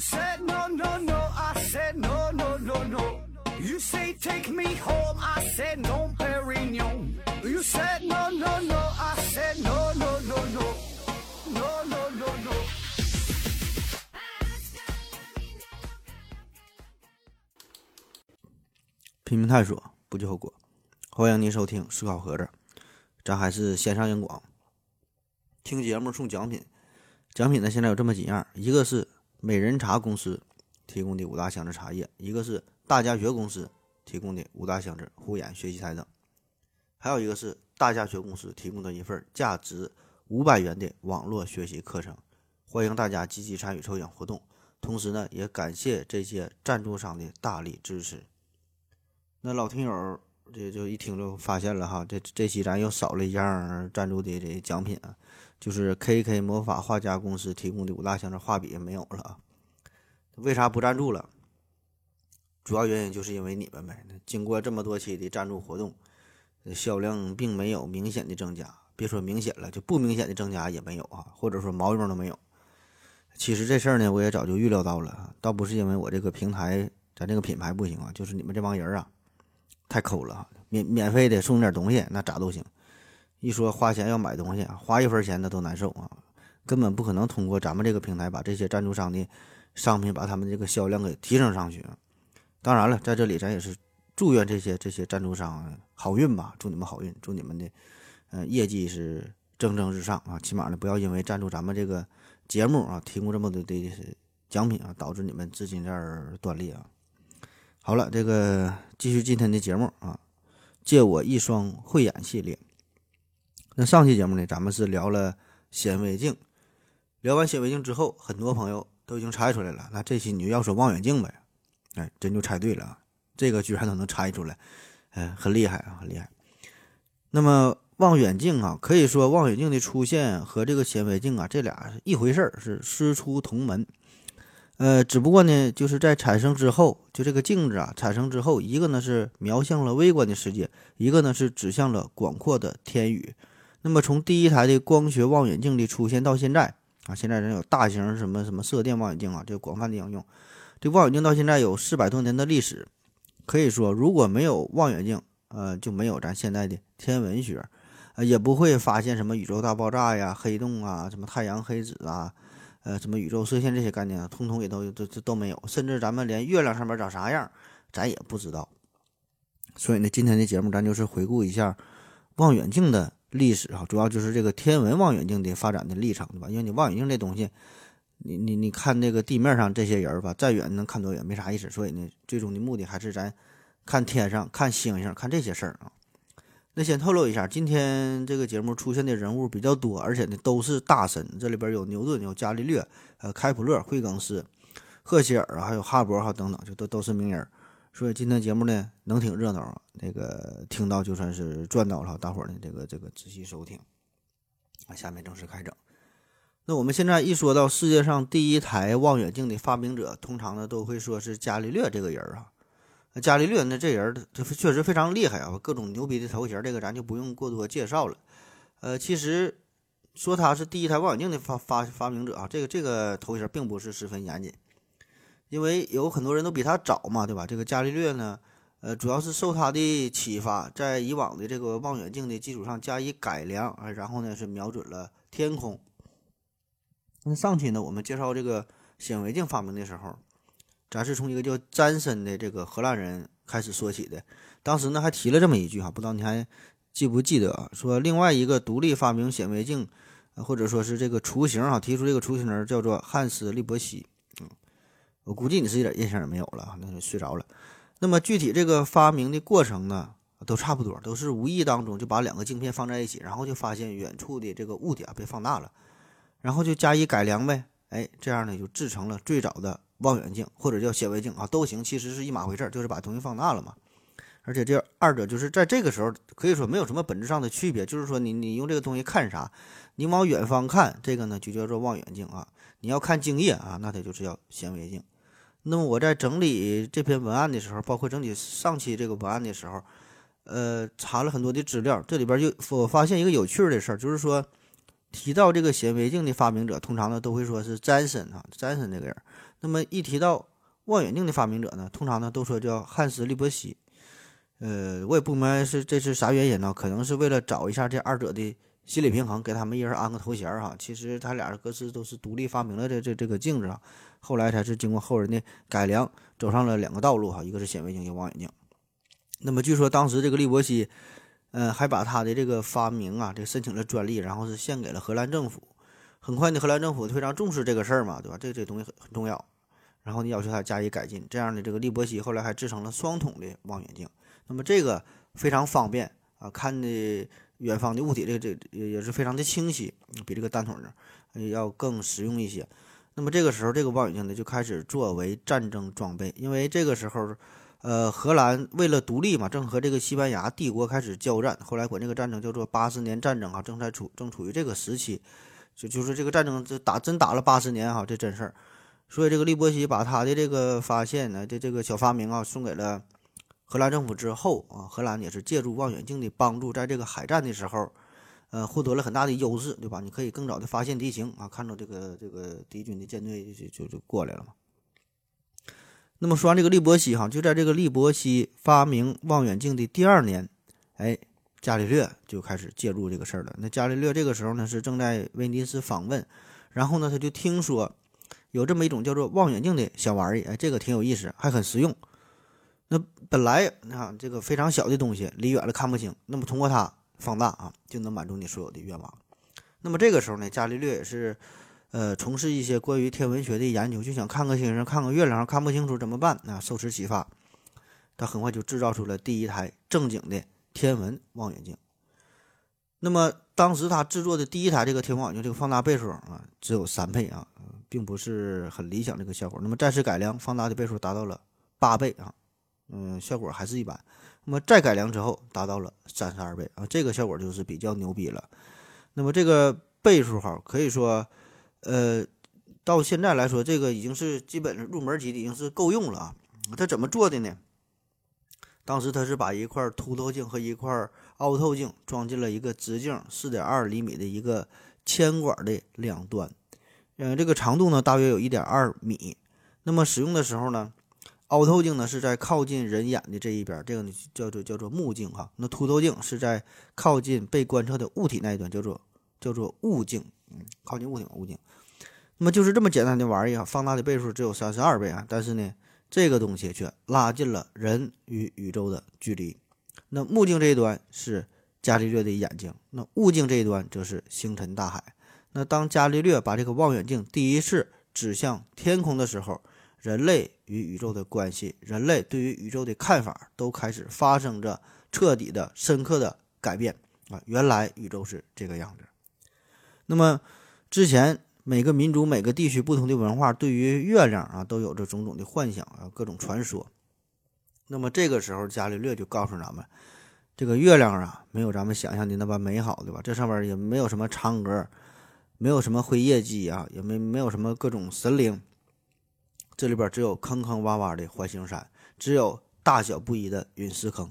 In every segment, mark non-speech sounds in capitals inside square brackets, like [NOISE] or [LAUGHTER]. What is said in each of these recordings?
said no no no, I said no no no no. You say take me home, I said no, Perignon. You said no no no, I said no no no no, no no no no. 拼命探索，不计后果。欢迎您收听思考盒子，咱还是线上硬广。听节目送奖品，奖品呢现在有这么几样，一个是美人茶公司提供的五大箱子茶叶，一个是大家学公司提供的五大箱子护眼学习台灯，还有一个是大家学公司提供的一份价值五百元的网络学习课程。欢迎大家积极参与抽奖活动，同时呢，也感谢这些赞助商的大力支持。那老听友这就一听就发现了哈，这这期咱又少了一样赞助的这奖品啊，就是 KK 魔法画家公司提供的五大箱的画笔没有了。为啥不赞助了？主要原因就是因为你们呗。经过这么多期的赞助活动，销量并没有明显的增加，别说明显了，就不明显的增加也没有啊，或者说毛用都没有。其实这事儿呢，我也早就预料到了，倒不是因为我这个平台咱这个品牌不行啊，就是你们这帮人啊，太抠了，免免费的送点东西那咋都行，一说花钱要买东西啊，花一分钱那都难受啊，根本不可能通过咱们这个平台把这些赞助商的商品把他们这个销量给提升上去。当然了，在这里咱也是祝愿这些这些赞助商好运吧，祝你们好运，祝你们的呃业绩是蒸蒸日上啊，起码呢不要因为赞助咱们这个。节目啊，提供这么多的奖品啊，导致你们资金链断裂啊。好了，这个继续今天的节目啊，借我一双慧眼系列。那上期节目呢，咱们是聊了显微镜，聊完显微镜之后，很多朋友都已经猜出来了。那这期你就要说望远镜呗，哎，真就猜对了，这个居然都能猜出来，哎，很厉害啊，很厉害。那么。望远镜啊，可以说望远镜的出现和这个显微镜啊，这俩是一回事儿，是师出同门。呃，只不过呢，就是在产生之后，就这个镜子啊产生之后，一个呢是瞄向了微观的世界，一个呢是指向了广阔的天宇。那么从第一台的光学望远镜的出现到现在啊，现在人有大型什么什么射电望远镜啊，这广泛的应用。这望远镜到现在有四百多年的历史，可以说如果没有望远镜，呃，就没有咱现在的天文学。呃也不会发现什么宇宙大爆炸呀、黑洞啊、什么太阳黑子啊，呃，什么宇宙射线这些概念，通通也都都都都没有。甚至咱们连月亮上面长啥样，咱也不知道。所以呢，今天的节目咱就是回顾一下望远镜的历史哈，主要就是这个天文望远镜的发展的历程，对吧？因为你望远镜这东西，你你你看那个地面上这些人吧，再远能看多远没啥意思。所以呢，最终的目的还是咱看天上看星星看这些事儿啊。那先透露一下，今天这个节目出现的人物比较多，而且呢都是大神。这里边有牛顿、有伽利略、呃开普勒、惠更斯、赫歇尔啊，还有哈勃哈等等，就都都是名人。所以今天节目呢能挺热闹，那个听到就算是赚到了。大伙儿呢这个这个仔细收听。啊，下面正式开整。那我们现在一说到世界上第一台望远镜的发明者，通常呢都会说是伽利略这个人啊。那伽利略呢？这人他确实非常厉害啊，各种牛逼的头衔，这个咱就不用过多介绍了。呃，其实说他是第一台望远镜的发发发明者啊，这个这个头衔并不是十分严谨，因为有很多人都比他早嘛，对吧？这个伽利略呢，呃，主要是受他的启发，在以往的这个望远镜的基础上加以改良啊，然后呢是瞄准了天空。那上期呢，我们介绍这个显微镜发明的时候。咱是从一个叫詹森的这个荷兰人开始说起的，当时呢还提了这么一句哈，不知道你还记不记得啊？说另外一个独立发明显微镜，或者说是这个雏形啊，提出这个雏形人叫做汉斯利伯希。我估计你是一点印象也没有了，那就睡着了。那么具体这个发明的过程呢，都差不多，都是无意当中就把两个镜片放在一起，然后就发现远处的这个物体啊被放大了，然后就加以改良呗，哎，这样呢就制成了最早的。望远镜或者叫显微镜啊，都行，其实是一码回事儿，就是把东西放大了嘛。而且这二者就是在这个时候可以说没有什么本质上的区别，就是说你你用这个东西看啥，你往远方看，这个呢就叫做望远镜啊。你要看精液啊，那它就是叫显微镜。那么我在整理这篇文案的时候，包括整理上期这个文案的时候，呃，查了很多的资料，这里边就我发现一个有趣的事儿，就是说提到这个显微镜的发明者，通常呢都会说是詹森啊，詹森这个人。那么一提到望远镜的发明者呢，通常呢都说叫汉斯利伯希。呃，我也不明白是这是啥原因呢？可能是为了找一下这二者的心理平衡，给他们一人安个头衔哈。其实他俩各自都是独立发明了这这这个镜子啊，后来才是经过后人的改良，走上了两个道路哈，一个是显微镜，一个望远镜。那么据说当时这个利伯西。嗯，还把他的这个发明啊，这申请了专利，然后是献给了荷兰政府。很快呢，荷兰政府非常重视这个事儿嘛，对吧？这这东西很很重要，然后呢要求他加以改进。这样的这个利伯西后来还制成了双筒的望远镜。那么这个非常方便啊，看的远方的物体，这这也也是非常的清晰，比这个单筒的要更实用一些。那么这个时候，这个望远镜呢就开始作为战争装备，因为这个时候。呃，荷兰为了独立嘛，正和这个西班牙帝国开始交战，后来管这个战争叫做八十年战争啊，正在处正处于这个时期，就就是这个战争这打真打了八十年哈，这真事儿。所以这个利波西把他的这个发现呢，这这个小发明啊，送给了荷兰政府之后啊，荷兰也是借助望远镜的帮助，在这个海战的时候，呃，获得了很大的优势，对吧？你可以更早的发现敌情啊，看到这个这个敌军的舰队就就就过来了嘛。那么说完这个利波西哈，就在这个利波西发明望远镜的第二年，哎，伽利略就开始介入这个事儿了。那伽利略这个时候呢是正在威尼斯访问，然后呢他就听说有这么一种叫做望远镜的小玩意儿，哎，这个挺有意思，还很实用。那本来啊这个非常小的东西，离远了看不清，那么通过它放大啊，就能满足你所有的愿望。那么这个时候呢，伽利略也是。呃，从事一些关于天文学的研究，就想看个星星，看个月亮，看不清楚怎么办？啊，受此启发，他很快就制造出了第一台正经的天文望远镜。那么当时他制作的第一台这个天文望远镜，这个放大倍数啊，只有三倍啊，并不是很理想这个效果。那么再次改良，放大的倍数达到了八倍啊，嗯，效果还是一般。那么再改良之后，达到了三十二倍啊，这个效果就是比较牛逼了。那么这个倍数哈，可以说。呃，到现在来说，这个已经是基本上入门级的，已经是够用了啊。它怎么做的呢？当时他是把一块凸透镜和一块凹透镜装进了一个直径四点二厘米的一个铅管的两端，嗯，这个长度呢大约有一点二米。那么使用的时候呢，凹透镜呢是在靠近人眼的这一边，这个呢叫做叫做目镜哈。那凸透镜是在靠近被观测的物体那一端，叫做叫做物镜，嗯，靠近物体嘛，物镜。那么就是这么简单的玩意儿，放大的倍数只有三十二倍啊！但是呢，这个东西却拉近了人与宇宙的距离。那目镜这一端是伽利略的眼睛，那物镜这一端则是星辰大海。那当伽利略把这个望远镜第一次指向天空的时候，人类与宇宙的关系，人类对于宇宙的看法都开始发生着彻底的、深刻的改变啊！原来宇宙是这个样子。那么之前。每个民族、每个地区不同的文化，对于月亮啊，都有着种种的幻想啊，各种传说。那么这个时候，伽利略就告诉咱们，这个月亮啊，没有咱们想象的那般美好，对吧？这上面也没有什么嫦娥，没有什么辉夜姬啊，也没没有什么各种神灵。这里边只有坑坑洼洼的环形山，只有大小不一的陨石坑。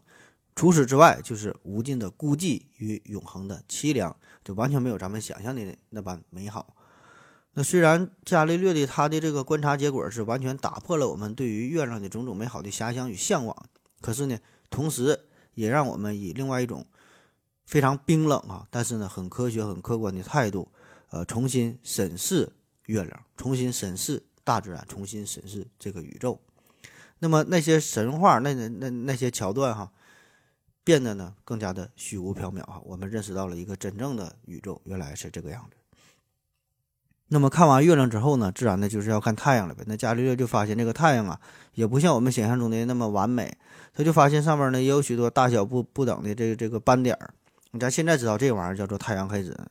除此之外，就是无尽的孤寂与永恒的凄凉，就完全没有咱们想象的那般美好。那虽然伽利略的他的这个观察结果是完全打破了我们对于月亮的种种美好的遐想与向往，可是呢，同时也让我们以另外一种非常冰冷啊，但是呢很科学、很客观的态度，呃，重新审视月亮，重新审视大自然，重新审视这个宇宙。那么那些神话、那那那那些桥段哈，变得呢更加的虚无缥缈哈。我们认识到了一个真正的宇宙原来是这个样子。那么看完月亮之后呢，自然的就是要看太阳了呗。那伽利略就发现这个太阳啊，也不像我们想象中的那么完美。他就发现上面呢也有许多大小不不等的这个这个斑点儿。咱现在知道这玩意儿叫做太阳黑子，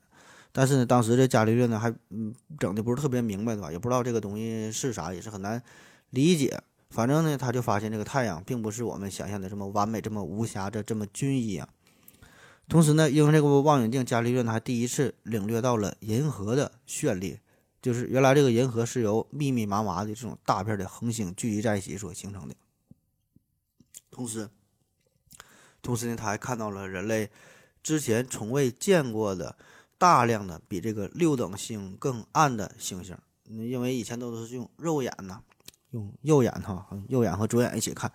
但是呢，当时这伽利略呢还嗯整的不是特别明白，对吧？也不知道这个东西是啥，也是很难理解。反正呢，他就发现这个太阳并不是我们想象的这么完美、这么无瑕、这这么均一啊。同时呢，因为这个望远镜，伽利略呢还第一次领略到了银河的绚丽。就是原来这个银河是由密密麻麻的这种大片的恒星聚集在一起所形成的。同时，同时呢，他还看到了人类之前从未见过的大量的比这个六等星更暗的星星。因为以前都是用肉眼呐，用右眼哈，右眼和左眼一起看。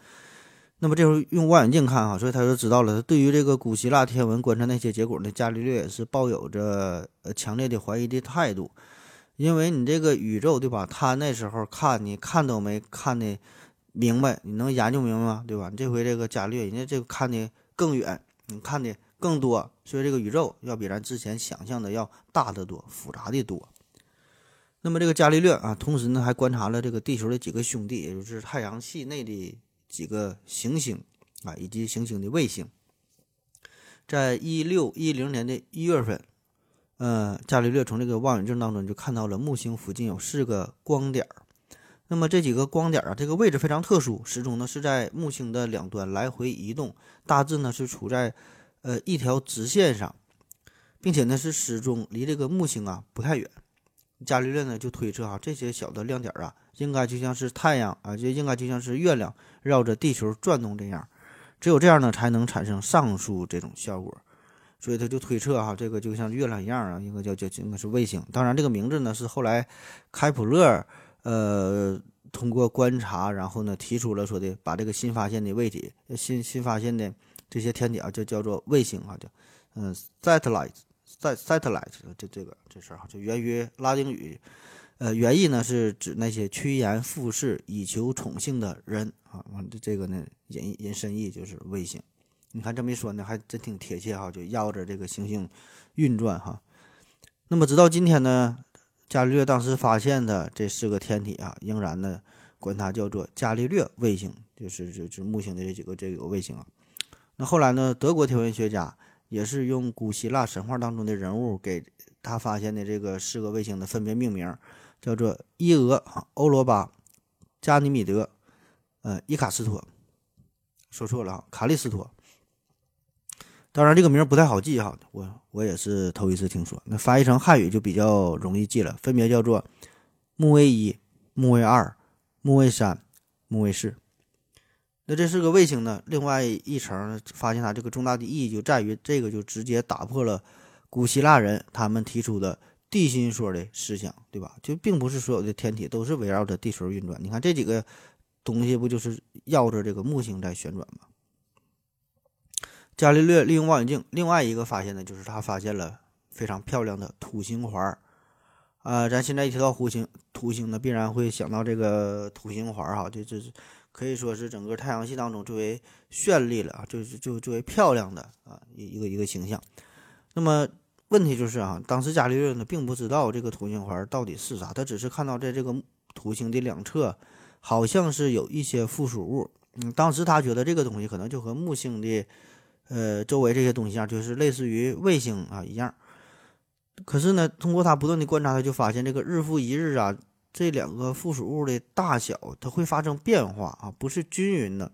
那么这时候用望远镜看哈，所以他就知道了。对于这个古希腊天文观测那些结果呢，伽利略也是抱有着呃强烈的怀疑的态度。因为你这个宇宙对吧？他那时候看你看都没看的明白，你能研究明白吗？对吧？你这回这个伽利略人家这个看的更远，你看的更多，所以这个宇宙要比咱之前想象的要大得多，复杂的多。那么这个伽利略啊，同时呢还观察了这个地球的几个兄弟，也就是太阳系内的几个行星啊，以及行星的卫星。在一六一零年的一月份，呃，伽利略从这个望远镜当中就看到了木星附近有四个光点。那么这几个光点啊，这个位置非常特殊，始终呢是在木星的两端来回移动，大致呢是处在呃一条直线上，并且呢是始终离这个木星啊不太远。伽利略呢就推测哈，这些小的亮点啊，应该就像是太阳啊，就应该就像是月亮绕着地球转动这样，只有这样呢才能产生上述这种效果。所以他就推测哈，这个就像月亮一样啊，应该叫叫应该是卫星。当然，这个名字呢是后来开普勒呃通过观察，然后呢提出了说的，把这个新发现的位体、新新发现的这些天体啊，就叫做卫星啊，叫嗯，satellite，sat satellite 这这个这事儿哈，就源于拉丁语，呃，原意呢是指那些趋炎附势、以求宠幸的人啊。完这这个呢引引申义就是卫星。你看这么一说呢，还真挺贴切哈，就绕着这个行星运转哈。那么直到今天呢，伽利略当时发现的这四个天体啊，仍然呢管它叫做伽利略卫星，就是就是木星的这几个这个卫星啊。那后来呢，德国天文学家。也是用古希腊神话当中的人物给他发现的这个四个卫星的分别命名，叫做伊俄、欧罗巴、加尼米德、呃伊卡斯托。说错了啊，卡利斯托。当然这个名不太好记哈，我我也是头一次听说。那翻译成汉语就比较容易记了，分别叫做木卫一、木卫二、木卫三、木卫四。那这是个卫星呢，另外一层发现它这个重大的意义就在于，这个就直接打破了古希腊人他们提出的地心说的思想，对吧？就并不是所有的天体都是围绕着地球运转。你看这几个东西不就是绕着这个木星在旋转吗？伽利略利用望远镜，另外一个发现呢，就是他发现了非常漂亮的土星环。啊，咱现在一提到土星，土星呢必然会想到这个土星环哈，这这是。可以说是整个太阳系当中最为绚丽了啊，就是就最为漂亮的啊一一个一个形象。那么问题就是啊，当时伽利略呢并不知道这个土星环到底是啥，他只是看到在这个土星的两侧好像是有一些附属物。嗯，当时他觉得这个东西可能就和木星的呃周围这些东西一样，就是类似于卫星啊一样。可是呢，通过他不断的观察，他就发现这个日复一日啊。这两个附属物的大小，它会发生变化啊，不是均匀的。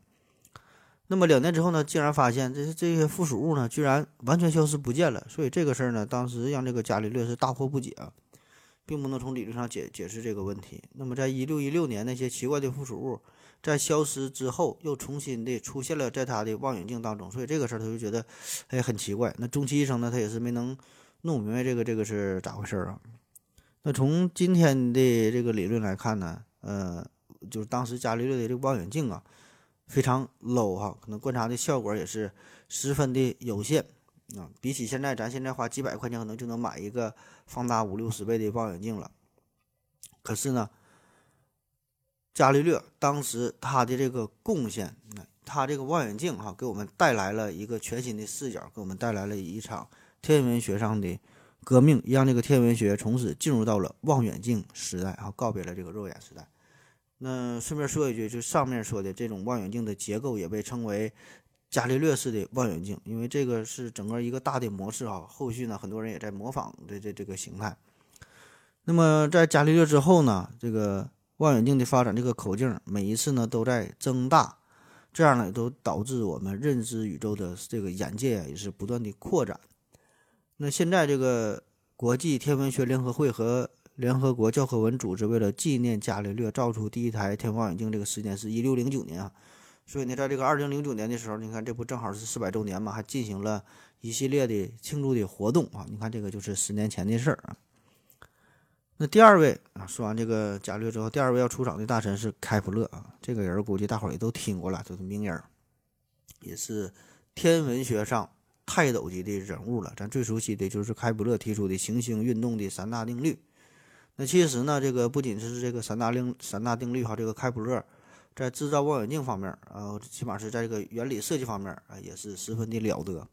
那么两年之后呢，竟然发现这这些附属物呢，居然完全消失不见了。所以这个事儿呢，当时让这个伽利略是大惑不解啊，并不能从理论上解解释这个问题。那么在一六一六年，那些奇怪的附属物在消失之后，又重新的出现了在他的望远镜当中。所以这个事儿他就觉得哎很奇怪。那终其一生呢，他也是没能弄明白这个这个是咋回事儿啊。那从今天的这个理论来看呢，呃，就是当时伽利略的这个望远镜啊，非常 low 哈，可能观察的效果也是十分的有限啊。比起现在，咱现在花几百块钱可能就能买一个放大五六十倍的望远镜了。可是呢，伽利略当时他的这个贡献，他这个望远镜哈，给我们带来了一个全新的视角，给我们带来了一场天文学上的。革命让这个天文学从此进入到了望远镜时代，啊，告别了这个肉眼时代。那顺便说一句，就上面说的这种望远镜的结构也被称为伽利略式的望远镜，因为这个是整个一个大的模式啊。后续呢，很多人也在模仿的这这个形态。那么在伽利略之后呢，这个望远镜的发展，这个口径每一次呢都在增大，这样呢都导致我们认知宇宙的这个眼界也是不断的扩展。那现在这个国际天文学联合会和联合国教科文组织为了纪念伽利略造出第一台天文望远镜，这个时间是一六零九年啊，所以呢，在这个二零零九年的时候，你看这不正好是四百周年嘛，还进行了一系列的庆祝的活动啊。你看这个就是十年前的事儿啊。那第二位啊，说完这个伽利略之后，第二位要出场的大臣是开普勒啊。这个人估计大伙儿也都听过了，这是名人，也是天文学上泰斗级的人物了。咱最熟悉的就是开普勒提出的行星运动的三大定律。那其实呢，这个不仅是这个三大定三大定律哈，这个开普勒。在制造望远镜方面，呃，起码是在这个原理设计方面啊，也是十分的了得。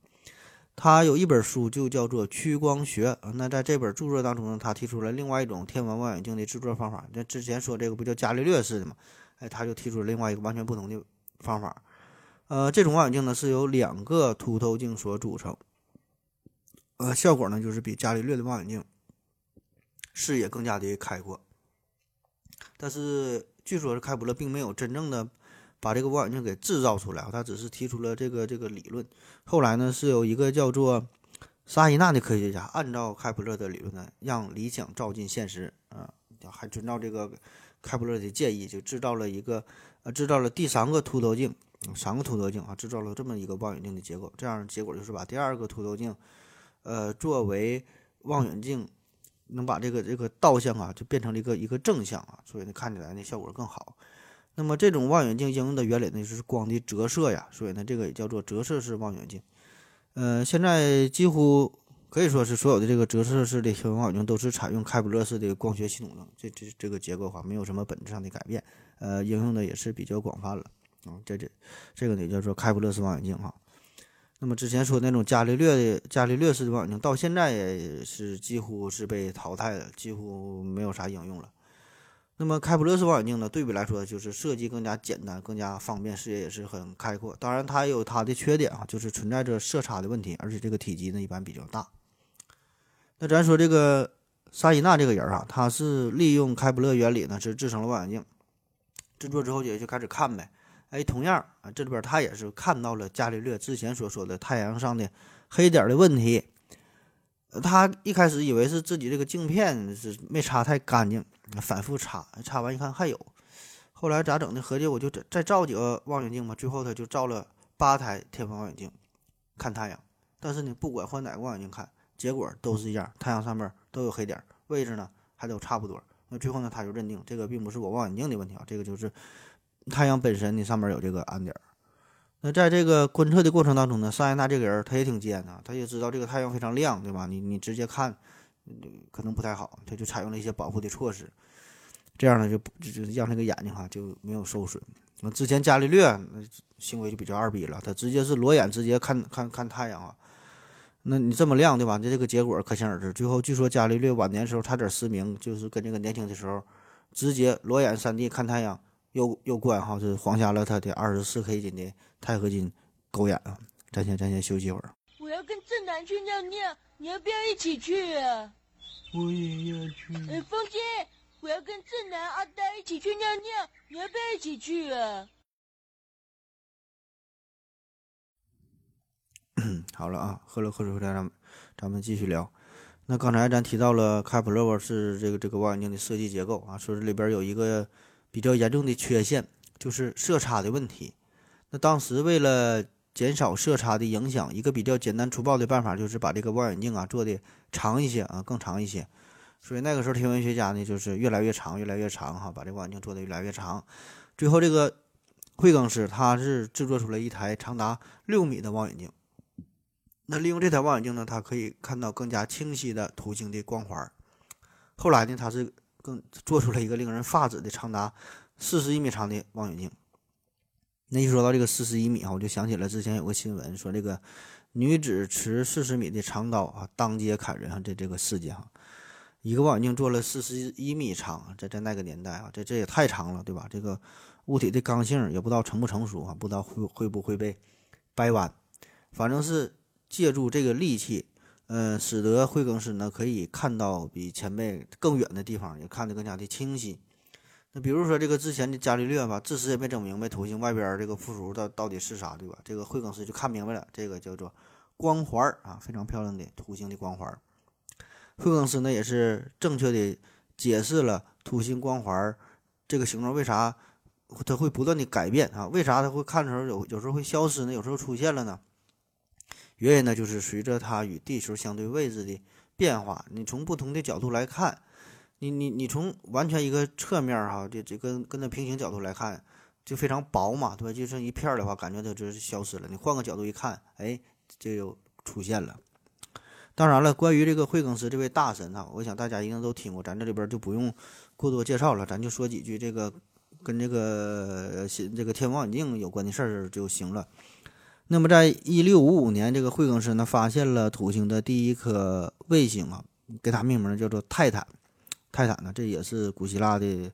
他有一本书就叫做《屈光学》。那在这本著作当中呢，他提出了另外一种天文望远镜的制作方法。那之前说这个不叫伽利略式的嘛？哎，他就提出了另外一个完全不同的方法。呃，这种望远镜呢是由两个凸透镜所组成，呃，效果呢就是比伽利略的望远镜视野更加的开阔，但是。据说是开普勒并没有真正的把这个望远镜给制造出来，他只是提出了这个这个理论。后来呢，是有一个叫做沙伊纳的科学家，按照开普勒的理论呢，让理想照进现实啊，还遵照这个开普勒的建议，就制造了一个呃，制造了第三个凸透镜，三个凸透镜啊，制造了这么一个望远镜的结构。这样结果就是把第二个凸透镜，呃，作为望远镜。能把这个这个倒向啊，就变成了一个一个正向啊，所以呢看起来呢效果更好。那么这种望远镜应用的原理呢就是光的折射呀，所以呢这个也叫做折射式望远镜。呃，现在几乎可以说是所有的这个折射式的天文望远镜都是采用开普勒式的光学系统的，这这这个结构哈没有什么本质上的改变。呃，应用的也是比较广泛了啊，这这这个呢叫做开普勒式望远镜哈。那么之前说那种伽利略的伽利略式的望远镜，到现在也是几乎是被淘汰了，几乎没有啥应用了。那么开普勒式望远镜呢，对比来说就是设计更加简单，更加方便，视野也是很开阔。当然它也有它的缺点啊，就是存在着色差的问题，而且这个体积呢一般比较大。那咱说这个沙伊纳这个人啊，他是利用开普勒原理呢，是制成了望远镜，制作之后也就开始看呗。哎，同样啊，这里边他也是看到了伽利略之前所说的太阳上的黑点的问题。他一开始以为是自己这个镜片是没擦太干净，反复擦，擦完一看还有。后来咋整的？合计我就再再造几个望远镜嘛。最后他就造了八台天文望远镜看太阳。但是呢，不管换哪个望远镜看，结果都是一样，太阳上面都有黑点，位置呢还都差不多。那最后呢，他就认定这个并不是我望远镜的问题啊，这个就是。太阳本身你，上面有这个暗点儿。那在这个观测的过程当中呢，萨耶纳这个人他也挺尖呐，他也知道这个太阳非常亮，对吧？你你直接看，可能不太好，他就采用了一些保护的措施，这样呢就就就让那个眼睛哈就没有受损。那之前伽利略那行为就比较二逼了，他直接是裸眼直接看看看太阳啊。那你这么亮，对吧？那这个结果可想而知。最后据说伽利略晚年时候差点失明，就是跟这个年轻的时候直接裸眼三 D 看太阳。又又关哈，是黄瞎了他的二十四 K 金的钛合金狗眼啊！咱先咱先休息一会儿。我要跟正南去尿尿，你要不要一起去啊？我也要去。哎，风姐，我要跟正南、阿呆一起去尿尿，你要不要一起去啊？好了啊，喝了口水回来，咱们咱们继续聊。那刚才咱提到了开普勒是这个这个望远镜的设计结构啊，说这里边有一个。比较严重的缺陷就是色差的问题。那当时为了减少色差的影响，一个比较简单粗暴的办法就是把这个望远镜啊做的长一些啊，更长一些。所以那个时候天文学家呢就是越来越长，越来越长哈，把这望远镜做的越来越长。最后这个惠更斯他是制作出了一台长达六米的望远镜。那利用这台望远镜呢，它可以看到更加清晰的图形的光环。后来呢，他是。更做出了一个令人发指的长达四十一米长的望远镜。那一说到这个四十一米啊，我就想起了之前有个新闻说这个女子持四十米的长刀啊当街砍人啊这这个事件哈，一个望远镜做了四十一米长，在在那个年代啊，这这也太长了对吧？这个物体的刚性也不知道成不成熟啊，不知道会会不会被掰弯，反正是借助这个利器。嗯，使得惠更斯呢可以看到比前辈更远的地方，也看得更加的清晰。那比如说这个之前的伽利略吧，自始也没整明白图形外边这个附属到到底是啥，对吧？这个惠更斯就看明白了，这个叫做光环啊，非常漂亮的图形的光环。惠更斯呢也是正确的解释了图形光环这个形状为啥它会不断的改变啊。为啥它会看的时候有有时候会消失呢？有时候出现了呢？原因呢，就是随着它与地球相对位置的变化，你从不同的角度来看，你你你从完全一个侧面哈，这这跟跟那平行角度来看，就非常薄嘛，对吧？就剩一片儿的话，感觉它就是消失了。你换个角度一看，哎，这又出现了。当然了，关于这个惠更斯这位大神啊，我想大家一定都听过，咱这里边就不用过多介绍了，咱就说几句这个跟这个这个天文望远镜有关的事儿就行了。那么，在一六五五年，这个惠更斯呢发现了土星的第一颗卫星啊，给它命名叫做泰坦。泰坦呢，这也是古希腊的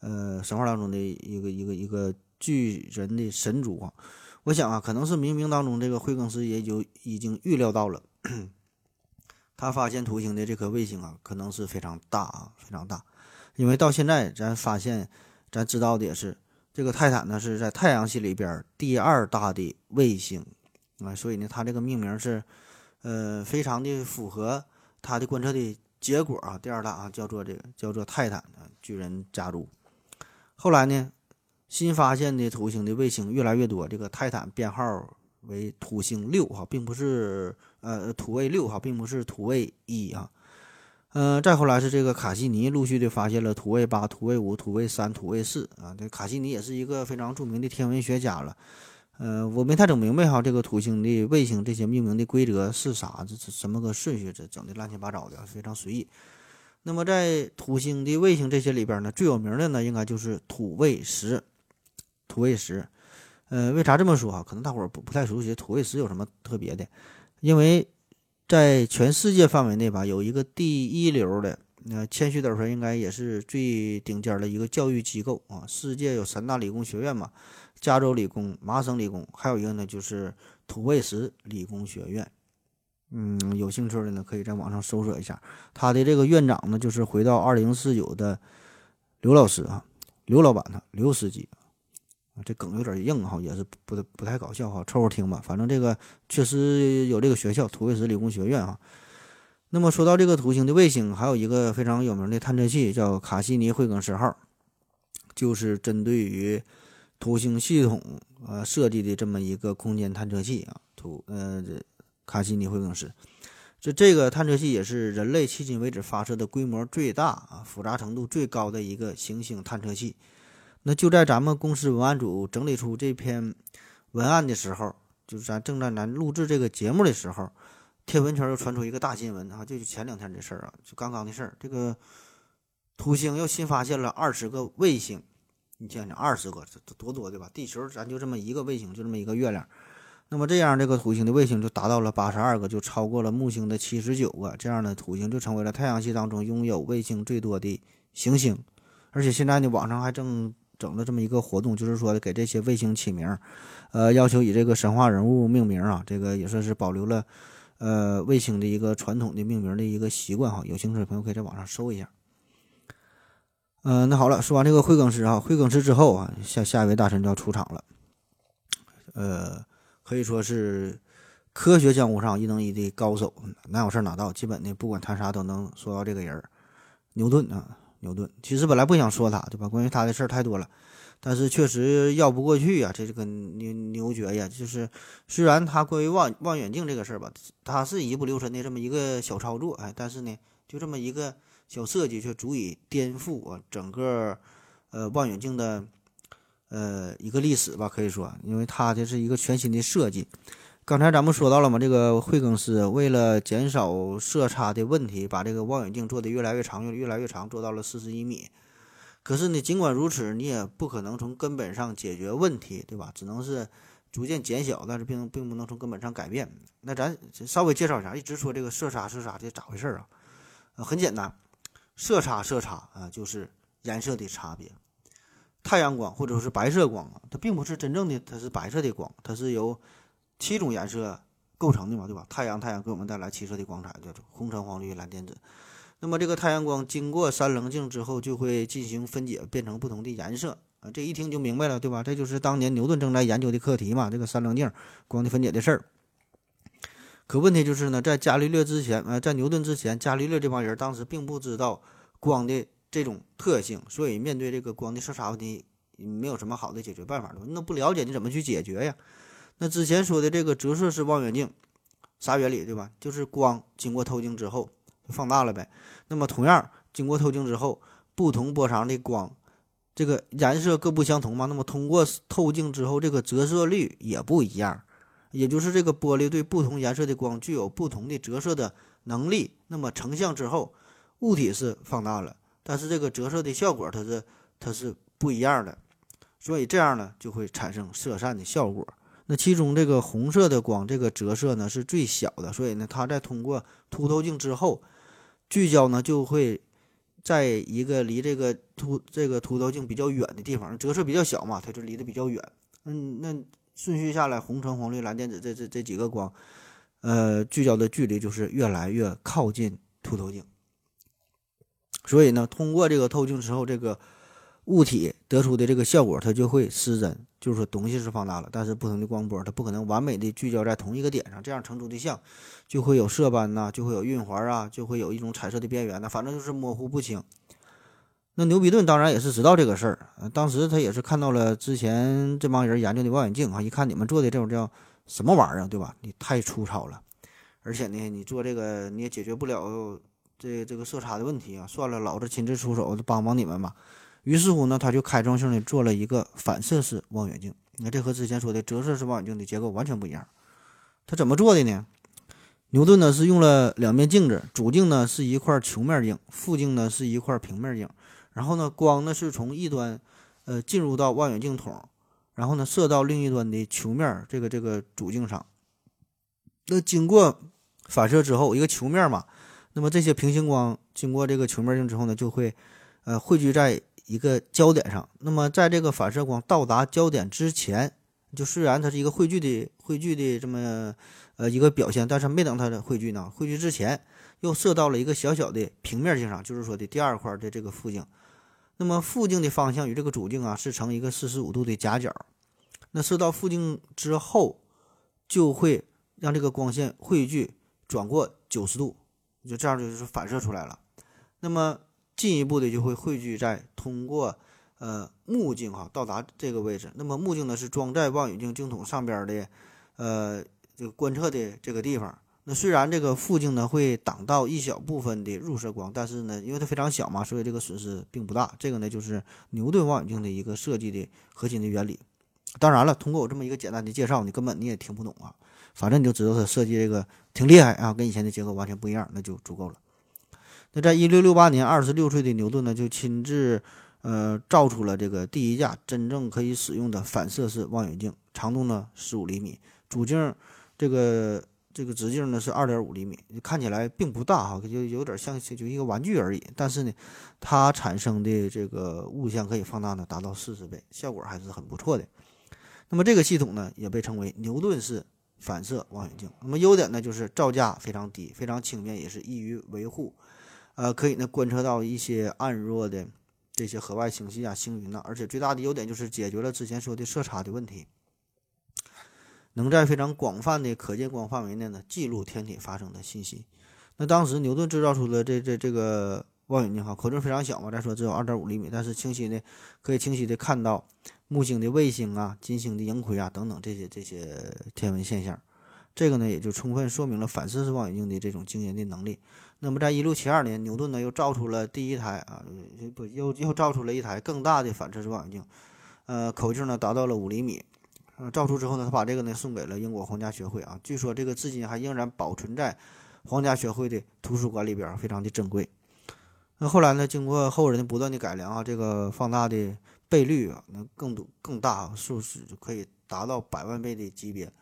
呃神话当中的一个一个一个巨人的神族啊。我想啊，可能是冥冥当中这个惠更斯也就已经预料到了。[CLEARS THROAT] 他发现土星的这颗卫星啊，可能是非常大啊，非常大，因为到现在咱发现，咱知道的也是，这个泰坦呢是在太阳系里边第二大的卫星啊，所以呢，它这个命名是，呃，非常的符合它的观测的结果啊，第二大啊，叫做这个叫做泰坦啊，巨人家族。后来呢，新发现的土星的卫星越来越多，这个泰坦编号。为土星六哈，并不是呃土卫六哈，并不是土卫一啊。嗯，再后来是这个卡西尼陆续的发现了土卫八、土卫五、土卫三、土卫四啊。这卡西尼也是一个非常著名的天文学家了。呃，我没太整明白哈，这个土星的卫星这些命名的规则是啥？这这什么个顺序？这整的乱七八糟的，非常随意。那么在土星的卫星这些里边呢，最有名的呢，应该就是土卫十，土卫十。呃，为啥这么说哈？可能大伙儿不不太熟悉土卫十有什么特别的，因为在全世界范围内吧，有一个第一流的，那谦虚点说，应该也是最顶尖的一个教育机构啊。世界有三大理工学院嘛，加州理工、麻省理工，还有一个呢就是土卫十理工学院。嗯，有兴趣的呢，可以在网上搜索一下。他的这个院长呢，就是回到二零四九的刘老师啊，刘老板呢，刘司机。啊，这梗有点硬哈，也是不不不太搞笑哈，凑合听吧。反正这个确实有这个学校土卫十理工学院啊。那么说到这个土星的卫星，还有一个非常有名的探测器叫卡西尼惠更斯号，就是针对于土星系统呃设计的这么一个空间探测器啊。土呃这卡西尼惠更斯，这这个探测器也是人类迄今为止发射的规模最大啊、复杂程度最高的一个行星探测器。那就在咱们公司文案组整理出这篇文案的时候，就是咱正在咱录制这个节目的时候，天文圈又传出一个大新闻啊，就是前两天的事儿啊，就刚刚的事儿。这个土星又新发现了二十个卫星，你想想，二十个这多多对吧？地球咱就这么一个卫星，就这么一个月亮。那么这样，这个土星的卫星就达到了八十二个，就超过了木星的七十九个。这样的土星就成为了太阳系当中拥有卫星最多的行星。而且现在呢，网上还正。整了这么一个活动，就是说给这些卫星起名，呃，要求以这个神话人物命名啊，这个也算是保留了，呃，卫星的一个传统的命名的一个习惯哈。有兴趣的朋友可以在网上搜一下。嗯，那好了，说完这个惠更斯啊，惠更斯之后啊，下下一位大神就要出场了，呃，可以说是科学江湖上一等一的高手，哪有事哪到，基本的不管谈啥都能说到这个人牛顿啊。牛顿其实本来不想说他，对吧？关于他的事儿太多了，但是确实绕不过去呀。这这个牛牛角呀，就是虽然他关于望望远镜这个事儿吧，他是一不留神的这么一个小操作，哎，但是呢，就这么一个小设计，却足以颠覆啊整个呃望远镜的呃一个历史吧，可以说，因为它这是一个全新的设计。刚才咱们说到了嘛，这个惠更斯为了减少色差的问题，把这个望远镜做得越来越长，越越来越长，做到了四十一米。可是呢，尽管如此，你也不可能从根本上解决问题，对吧？只能是逐渐减小，但是并并不能从根本上改变。那咱稍微介绍一下，一直说这个色差色差这咋回事啊？呃，很简单，色差色差啊，就是颜色的差别。太阳光或者是白色光啊，它并不是真正的它是白色的光，它是由七种颜色构成的嘛，对吧？太阳，太阳给我们带来七色的光彩，叫做红橙黄绿蓝靛紫。那么这个太阳光经过三棱镜之后，就会进行分解，变成不同的颜色啊。这一听就明白了，对吧？这就是当年牛顿正在研究的课题嘛，这个三棱镜光的分解的事儿。可问题就是呢，在伽利略之前，呃，在牛顿之前，伽利略这帮人当时并不知道光的这种特性，所以面对这个光的色差问题，没有什么好的解决办法。那不了解你怎么去解决呀？那之前说的这个折射式望远镜啥原理对吧？就是光经过透镜之后就放大了呗。那么同样经过透镜之后，不同波长的光，这个颜色各不相同嘛。那么通过透镜之后，这个折射率也不一样。也就是这个玻璃对不同颜色的光具有不同的折射的能力。那么成像之后，物体是放大了，但是这个折射的效果它是它是不一样的。所以这样呢就会产生色散的效果。那其中这个红色的光，这个折射呢是最小的，所以呢它在通过凸透镜之后，聚焦呢就会在一个离这个凸这个凸透镜比较远的地方，折射比较小嘛，它就离得比较远。嗯，那。顺序下来，红橙黄绿蓝靛紫这这这几个光，呃，聚焦的距离就是越来越靠近凸透镜。所以呢，通过这个透镜之后，这个物体得出的这个效果，它就会失真，就是说东西是放大了，但是不同的光波它不可能完美的聚焦在同一个点上，这样成出的像就会有色斑呐，就会有晕环啊，就会有一种彩色的边缘呐，反正就是模糊不清。那牛比顿当然也是知道这个事儿，当时他也是看到了之前这帮人研究的望远镜啊，一看你们做的这种叫什么玩意儿，对吧？你太粗糙了，而且呢，你做这个你也解决不了这这个色差的问题啊。算了，老子亲自出手帮帮你们吧。于是乎呢，他就开创性的做了一个反射式望远镜。那这和之前说的折射式望远镜的结构完全不一样。他怎么做的呢？牛顿呢是用了两面镜子，主镜呢是一块球面镜，副镜呢是一块平面镜。然后呢，光呢是从一端，呃，进入到望远镜筒，然后呢射到另一端的球面这个这个主镜上。那经过反射之后，一个球面嘛，那么这些平行光经过这个球面镜之后呢，就会，呃，汇聚在一个焦点上。那么在这个反射光到达焦点之前，就虽然它是一个汇聚的汇聚的这么，呃，一个表现，但是没等它的汇聚呢，汇聚之前又射到了一个小小的平面镜上，就是说的第二块的这个副镜。那么副镜的方向与这个主镜啊是成一个四十五度的夹角，那射到副镜之后，就会让这个光线汇聚转过九十度，就这样就是反射出来了。那么进一步的就会汇聚在通过呃目镜哈到达这个位置。那么目镜呢是装在望远镜镜筒上边的呃这个观测的这个地方。那虽然这个副镜呢会挡到一小部分的入射光，但是呢，因为它非常小嘛，所以这个损失并不大。这个呢就是牛顿望远镜的一个设计的核心的原理。当然了，通过我这么一个简单的介绍，你根本你也听不懂啊。反正你就知道它设计这个挺厉害啊，跟以前的结构完全不一样，那就足够了。那在一六六八年，二十六岁的牛顿呢就亲自呃造出了这个第一架真正可以使用的反射式望远镜，长度呢十五厘米，主镜这个。这个直径呢是二点五厘米，看起来并不大哈，就有点像就一个玩具而已。但是呢，它产生的这个物像可以放大呢达到四十倍，效果还是很不错的。那么这个系统呢也被称为牛顿式反射望远镜。那么优点呢就是造价非常低，非常轻便，也是易于维护。呃，可以呢观测到一些暗弱的这些河外星系啊、星云呐。而且最大的优点就是解决了之前说的色差的问题。能在非常广泛的可见光范围内呢记录天体发生的信息。那当时牛顿制造出的这这这个望远镜哈，口径非常小嘛，再说只有二点五厘米，但是清晰的可以清晰的看到木星的卫星啊、金星的盈亏啊等等这些这些天文现象。这个呢也就充分说明了反射式望远镜的这种惊人的能力。那么在一六七二年，牛顿呢又造出了第一台啊，不又又造出了一台更大的反射式望远镜，呃，口径呢达到了五厘米。造出之后呢，他把这个呢送给了英国皇家学会啊。据说这个至今还仍然保存在皇家学会的图书馆里边，非常的珍贵。那后来呢，经过后人的不断的改良啊，这个放大的倍率啊，能更多更大，数值可以达到百万倍的级别。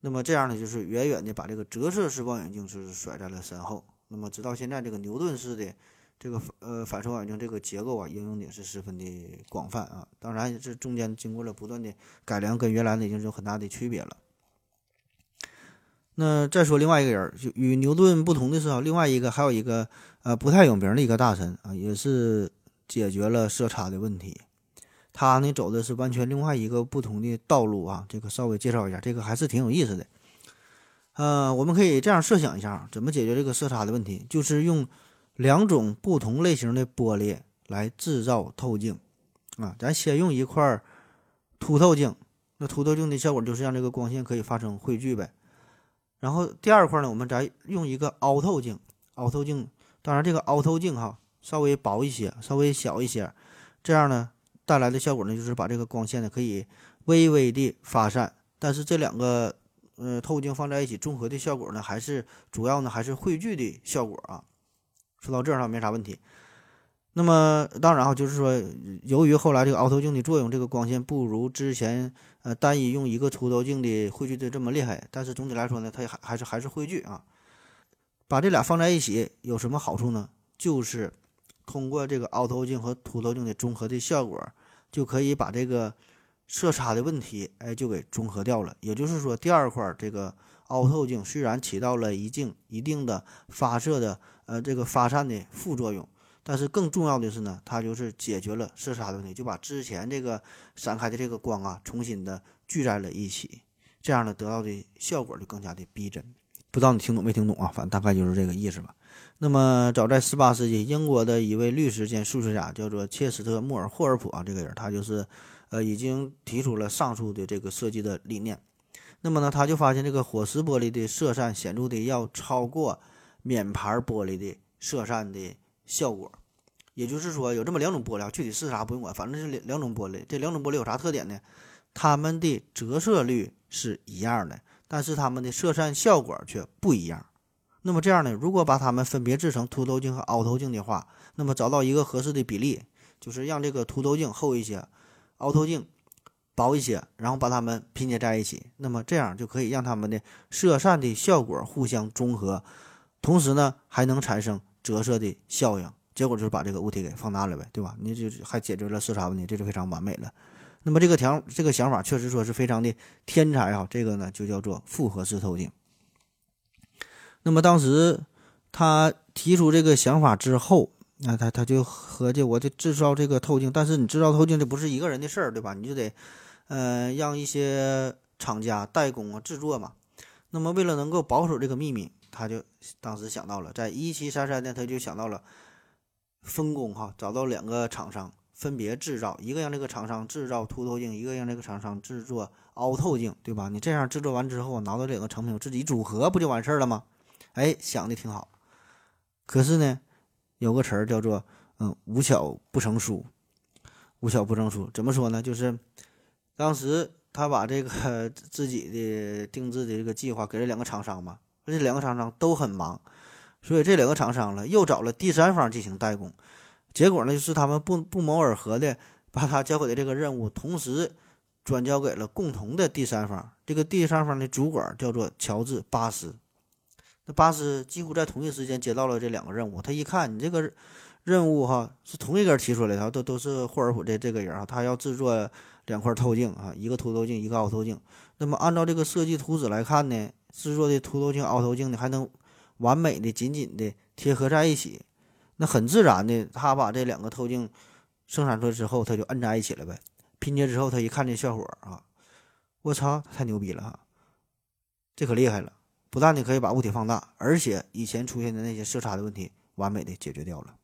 那么这样呢，就是远远的把这个折射式望远镜是甩在了身后。那么直到现在，这个牛顿式的。这个呃反射望远镜这个结构啊，应用的是十分的广泛啊。当然，这中间经过了不断的改良，跟原来的已经有很大的区别了。那再说另外一个人，就与牛顿不同的是啊，另外一个还有一个呃不太有名的一个大神啊，也是解决了色差的问题。他呢走的是完全另外一个不同的道路啊。这个稍微介绍一下，这个还是挺有意思的。呃，我们可以这样设想一下，怎么解决这个色差的问题，就是用。两种不同类型的玻璃来制造透镜，啊，咱先用一块凸透镜，那凸透镜的效果就是让这个光线可以发生汇聚呗。然后第二块呢，我们再用一个凹透镜，凹透镜，当然这个凹透镜哈稍微薄一些，稍微小一些，这样呢带来的效果呢就是把这个光线呢可以微微的发散，但是这两个呃透镜放在一起综合的效果呢，还是主要呢还是汇聚的效果啊。说到这儿哈没啥问题。那么当然啊，就是说，由于后来这个凹透镜的作用，这个光线不如之前呃单一用一个凸透镜的汇聚的这么厉害，但是总体来说呢，它还还是还是汇聚啊。把这俩放在一起有什么好处呢？就是通过这个凹透镜和凸透镜的综合的效果，就可以把这个色差的问题哎就给综合掉了。也就是说，第二块这个凹透镜虽然起到了一定一定的发射的呃这个发散的副作用。但是更重要的是呢，它就是解决了色差的问题，就把之前这个散开的这个光啊，重新的聚在了一起，这样呢得到的效果就更加的逼真。不知道你听懂没听懂啊？反正大概就是这个意思吧。那么早在十八世纪，英国的一位律师兼数学家叫做切斯特·莫尔霍尔普啊，这个人他就是呃已经提出了上述的这个设计的理念。那么呢，他就发现这个火石玻璃的色散显著的要超过免盘玻璃的色散的。效果，也就是说有这么两种玻璃，具体是啥不用管，反正是两两种玻璃。这两种玻璃有啥特点呢？它们的折射率是一样的，但是它们的色散效果却不一样。那么这样呢？如果把它们分别制成凸透镜和凹透镜的话，那么找到一个合适的比例，就是让这个凸透镜厚一些，凹透镜薄一些，然后把它们拼接在一起，那么这样就可以让它们的色散的效果互相中和，同时呢还能产生。折射的效应，结果就是把这个物体给放大了呗，对吧？你就还解决了色差问题，这就非常完美了。那么这个条这个想法确实说是非常的天才啊，这个呢就叫做复合式透镜。那么当时他提出这个想法之后，那他他就合计，我就制造这个透镜，但是你制造透镜这不是一个人的事儿，对吧？你就得呃让一些厂家代工啊制作嘛。那么为了能够保守这个秘密。他就当时想到了，在一七三三年，他就想到了分工哈，找到两个厂商分别制造，一个让这个厂商制造凸透镜，一个让这个厂商制作凹透镜，对吧？你这样制作完之后，拿到两个成品，自己组合不就完事儿了吗？哎，想的挺好。可是呢，有个词儿叫做“嗯，无巧不成书”。无巧不成书怎么说呢？就是当时他把这个 [LAUGHS] 自己的定制的这个计划给了两个厂商嘛。这两个厂商都很忙，所以这两个厂商了又找了第三方进行代工，结果呢就是他们不不谋而合的把他交给的这个任务同时转交给了共同的第三方。这个第三方的主管叫做乔治巴斯。那巴斯几乎在同一时间接到了这两个任务，他一看你这个任务哈是同一个人提出来的，都都是霍尔普的这个人啊，他要制作两块透镜啊，一个凸透镜，一个凹透镜。那么按照这个设计图纸来看呢？制作的凸透镜、凹透镜呢，还能完美的、紧紧的贴合在一起，那很自然的，他把这两个透镜生产出来之后，他就摁在一起了呗。拼接之后，他一看这效果啊，我操，太牛逼了哈！这可厉害了，不但你可以把物体放大，而且以前出现的那些色差的问题完美的解决掉了。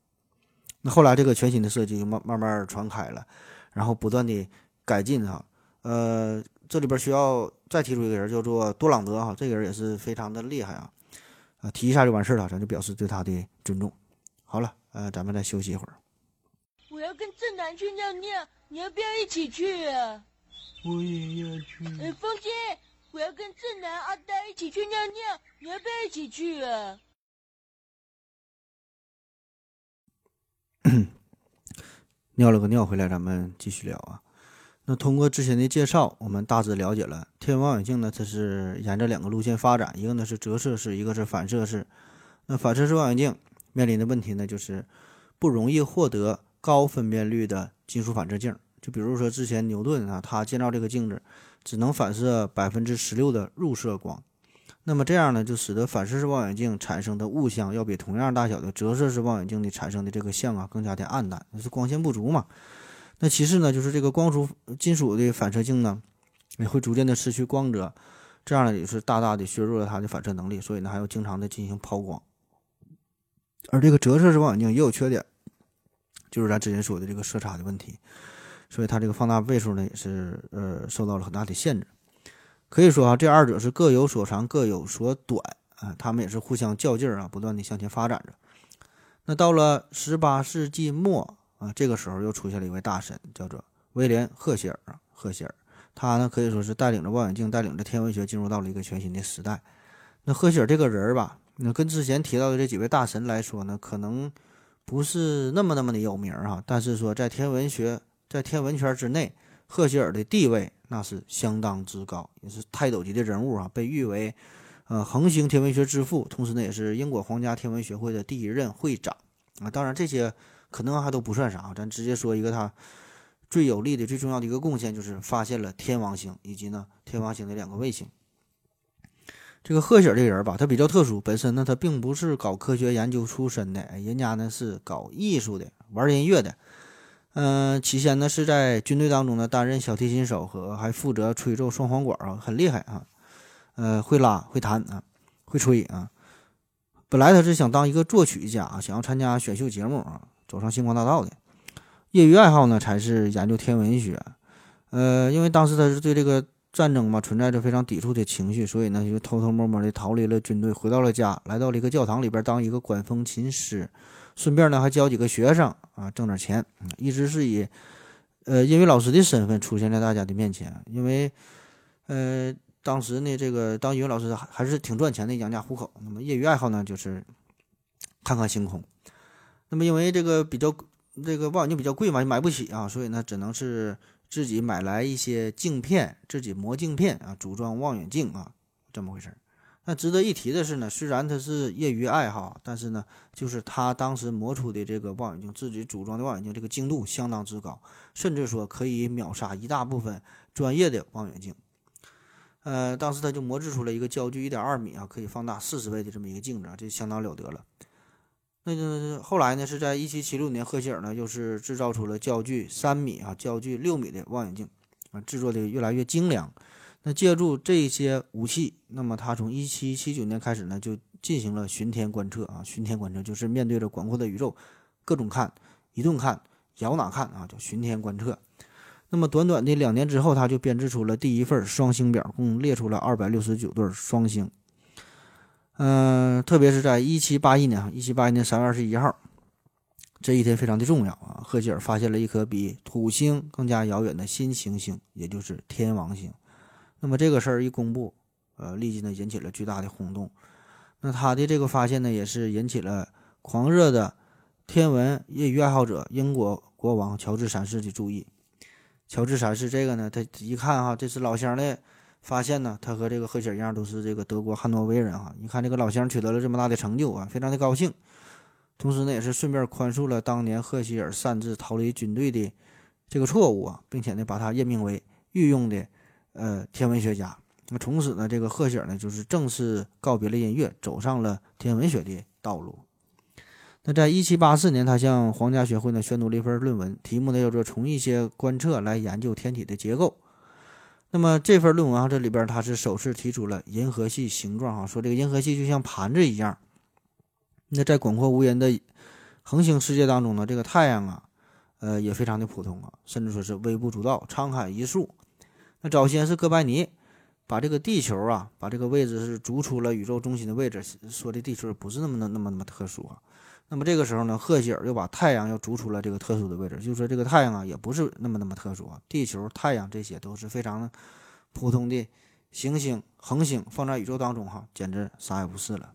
那后来这个全新的设计就慢慢慢传开了，然后不断的改进哈，呃。这里边需要再提出一个人，叫做多朗德哈，这个人也是非常的厉害啊，啊，提一下就完事儿了，咱就表示对他的尊重。好了，呃，咱们再休息一会儿。我要跟正南去尿尿，你要不要一起去啊？我也要去。哎，风姐，我要跟正南、阿呆一起去尿尿，你要不要一起去啊？[COUGHS] 尿了个尿回来，咱们继续聊啊。那通过之前的介绍，我们大致了解了天文望远镜呢，它是沿着两个路线发展，一个呢是折射式，一个是反射式。那反射式望远镜面临的问题呢，就是不容易获得高分辨率的金属反射镜。就比如说之前牛顿啊，他建造这个镜子只能反射百分之十六的入射光，那么这样呢，就使得反射式望远镜产生的物象要比同样大小的折射式望远镜的产生的这个像啊更加的暗淡，那是光线不足嘛。那其次呢，就是这个光束金属的反射镜呢，也会逐渐的失去光泽，这样呢也是大大的削弱了它的反射能力，所以呢还要经常的进行抛光。而这个折射式望远镜也有缺点，就是咱之前说的这个色差的问题。所以它这个放大倍数呢也是呃受到了很大的限制。可以说啊，这二者是各有所长，各有所短啊，他们也是互相较劲儿啊，不断的向前发展着。那到了十八世纪末啊，这个时候又出现了一位大神，叫做威廉·赫歇尔啊，赫歇尔，他呢可以说是带领着望远镜，带领着天文学进入到了一个全新的时代。那赫歇尔这个人儿吧，那跟之前提到的这几位大神来说呢，可能不是那么那么的有名儿哈，但是说在天文学在天文圈之内，赫歇尔的地位那是相当之高，也是泰斗级的人物啊，被誉为。呃，恒星天文学之父，同时呢，也是英国皇家天文学会的第一任会长啊。当然，这些可能还都不算啥，咱直接说一个他最有力的、最重要的一个贡献，就是发现了天王星以及呢天王星的两个卫星。这个赫歇尔这个人吧，他比较特殊，本身呢他并不是搞科学研究出身的，人家呢是搞艺术的，玩音乐的。嗯，起先呢是在军队当中呢担任小提琴手和还负责吹奏双簧管啊，很厉害啊。呃，会拉会弹啊，会吹啊。本来他是想当一个作曲家，想要参加选秀节目啊，走上星光大道的。业余爱好呢，才是研究天文学。呃，因为当时他是对这个战争嘛，存在着非常抵触的情绪，所以呢，就偷偷摸摸的逃离了军队，回到了家，来到了一个教堂里边当一个管风琴师，顺便呢还教几个学生啊，挣点钱。一直是以呃音乐老师的身份出现在大家的面前，因为呃。当时呢，这个当语文老师还还是挺赚钱的，养家糊口。那么业余爱好呢，就是看看星空。那么因为这个比较这个望远镜比较贵嘛，买不起啊，所以呢，只能是自己买来一些镜片，自己磨镜片啊，组装望远镜啊，这么回事儿。那值得一提的是呢，虽然他是业余爱好，但是呢，就是他当时磨出的这个望远镜，自己组装的望远镜，这个精度相当之高，甚至说可以秒杀一大部分专业的望远镜。呃，当时他就磨制出了一个焦距一点二米啊，可以放大四十倍的这么一个镜子啊，这相当了得了。那就后来呢，是在一七七六年，赫歇尔呢又是制造出了焦距三米啊、焦距六米的望远镜啊，制作的越来越精良。那借助这些武器，那么他从一七七九年开始呢，就进行了巡天观测啊。巡天观测就是面对着广阔的宇宙，各种看，一顿看，摇哪看啊，叫巡天观测。那么短短的两年之后，他就编制出了第一份双星表，共列出了二百六十九对双星。嗯，特别是在一七八一年，一七八一年三月二十一号这一天非常的重要啊！赫歇尔发现了一颗比土星更加遥远的新行星，也就是天王星。那么这个事儿一公布，呃，立即呢引起了巨大的轰动。那他的这个发现呢，也是引起了狂热的天文业余爱好者英国国王乔治三世的注意。乔治三世这个呢，他一看哈，这是老乡的发现呢，他和这个赫歇尔一样，都是这个德国汉诺威人哈。一看这个老乡取得了这么大的成就啊，非常的高兴。同时呢，也是顺便宽恕了当年赫歇尔擅自逃离军队的这个错误啊，并且呢，把他任命为御用的呃天文学家。那么从此呢，这个赫歇呢，就是正式告别了音乐，走上了天文学的道路。那在一七八四年，他向皇家学会呢宣读了一份论文，题目呢叫做“从一些观测来研究天体的结构”。那么这份论文啊，这里边他是首次提出了银河系形状哈，说这个银河系就像盘子一样。那在广阔无垠的恒星世界当中呢，这个太阳啊，呃也非常的普通啊，甚至说是微不足道、沧海一粟。那早先是哥白尼把这个地球啊，把这个位置是逐出了宇宙中心的位置，说的地球不是那么的那么那么特殊啊。那么这个时候呢，赫歇尔又把太阳又逐出了这个特殊的位置，就是说这个太阳啊，也不是那么那么特殊啊，地球、太阳这些都是非常普通的行星、恒星，放在宇宙当中哈，简直啥也不是了。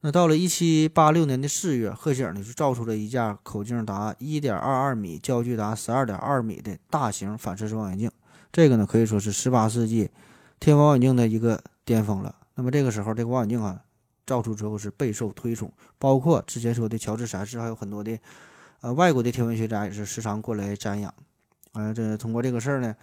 那到了一七八六年的四月，赫歇尔呢就造出了一架口径达一点二二米、焦距达十二点二米的大型反射式望远镜，这个呢可以说是十八世纪天文望远镜的一个巅峰了。那么这个时候，这个望远镜啊。造出之后是备受推崇，包括之前说的乔治三世，还有很多的呃外国的天文学家也是时常过来瞻仰。啊，这通过这个事儿呢，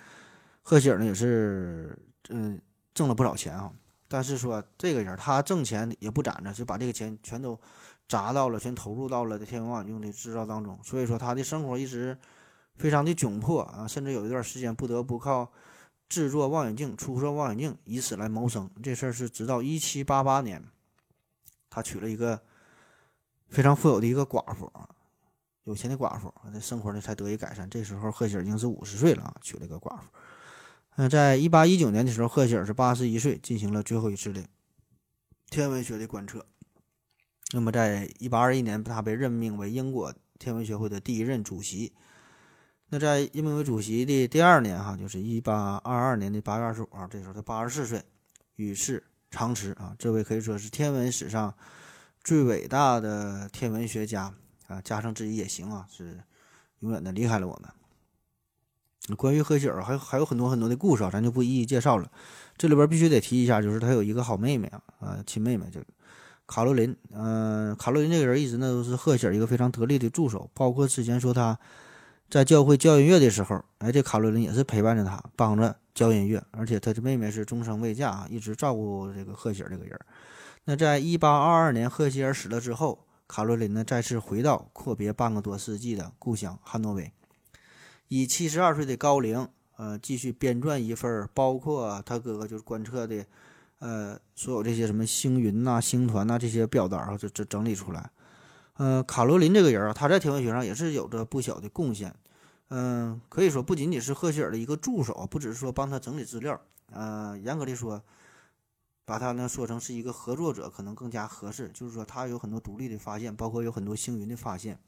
赫歇尔呢也是嗯挣了不少钱啊。但是说这个人他挣钱也不攒着，就把这个钱全都砸到了，全投入到了天文望远镜的制造当中。所以说他的生活一直非常的窘迫啊，甚至有一段时间不得不靠制作望远镜、出售望远镜以此来谋生。这事儿是直到一七八八年。他娶了一个非常富有的一个寡妇啊，有钱的寡妇，这生活呢才得以改善。这时候赫歇尔已经是五十岁了啊，娶了一个寡妇。嗯，在一八一九年的时候，赫歇尔是八十一岁，进行了最后一次的天文学的观测。那么，在一八二一年，他被任命为英国天文学会的第一任主席。那在任命为主席的第二年，哈，就是一八二二年的八月二十五号，这时候他八十四岁，与世长辞啊。这位可以说是天文史上最伟大的天文学家啊，加上自己也行啊，是永远的离开了我们。关于赫歇尔，还还有很多很多的故事啊，咱就不一一介绍了。这里边必须得提一下，就是他有一个好妹妹啊，啊，亲妹妹，这个卡罗琳。嗯，卡罗琳这个人一直呢都是赫歇尔一个非常得力的助手，包括之前说他。在教会教音乐的时候，哎，这卡罗琳也是陪伴着他，帮着教音乐，而且他的妹妹是终生未嫁啊，一直照顾这个赫歇尔这个人。那在一八二二年赫歇尔死了之后，卡罗琳呢再次回到阔别半个多世纪的故乡汉诺威，以七十二岁的高龄，呃，继续编撰一份包括他哥哥就是观测的，呃，所有这些什么星云呐、星团呐这些表单啊，就整整理出来。嗯，卡罗琳这个人啊，他在天文学上也是有着不小的贡献。嗯，可以说不仅仅是赫歇尔的一个助手，不只是说帮他整理资料。呃，严格的说，把他呢说成是一个合作者，可能更加合适。就是说，他有很多独立的发现，包括有很多星云的发现。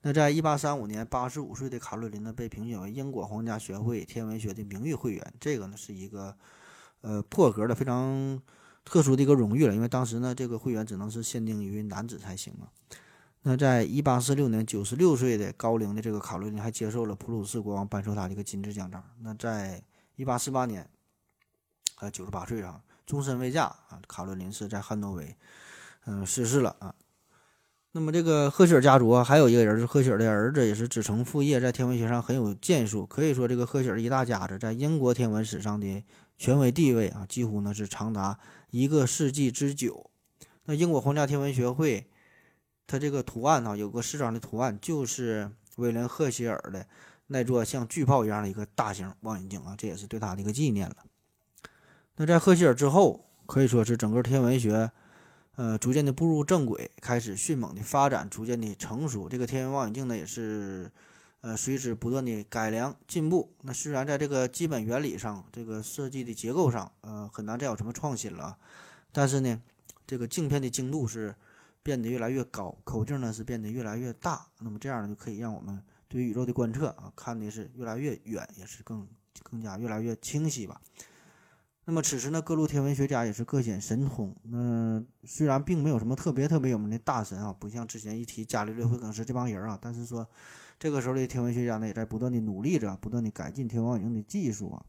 那在一八三五年，八十五岁的卡罗琳呢，被评选为英国皇家学会天文学的名誉会员。这个呢，是一个呃破格的、非常特殊的一个荣誉了，因为当时呢，这个会员只能是限定于男子才行嘛。那在一八四六年，九十六岁的高龄的这个卡罗琳还接受了普鲁士国王颁授他的一个金质奖章。那在一八四八年，呃，九十八岁啊，终身未嫁啊，卡罗琳是在汉诺威，嗯，逝世了啊。那么这个赫歇尔家族啊，还有一个人是赫歇尔的儿子，也是子承父业，在天文学上很有建树。可以说，这个赫歇尔一大家子在英国天文史上的权威地位啊，几乎呢是长达一个世纪之久。那英国皇家天文学会。它这个图案呢，有个四张的图案，就是威廉·赫歇尔的那座像巨炮一样的一个大型望远镜啊，这也是对他的一个纪念了。那在赫歇尔之后，可以说是整个天文学，呃，逐渐的步入正轨，开始迅猛的发展，逐渐的成熟。这个天文望远镜呢，也是，呃，随之不断的改良进步。那虽然在这个基本原理上，这个设计的结构上，呃，很难再有什么创新了，但是呢，这个镜片的精度是。变得越来越高，口径呢是变得越来越大，那么这样呢就可以让我们对宇宙的观测啊看的是越来越远，也是更更加越来越清晰吧。那么此时呢，各路天文学家也是各显神通。那虽然并没有什么特别特别有名的大神啊，不像之前一提伽利略、惠更斯这帮人啊，但是说这个时候的天文学家呢也在不断的努力着，不断的改进天文望远镜的技术啊。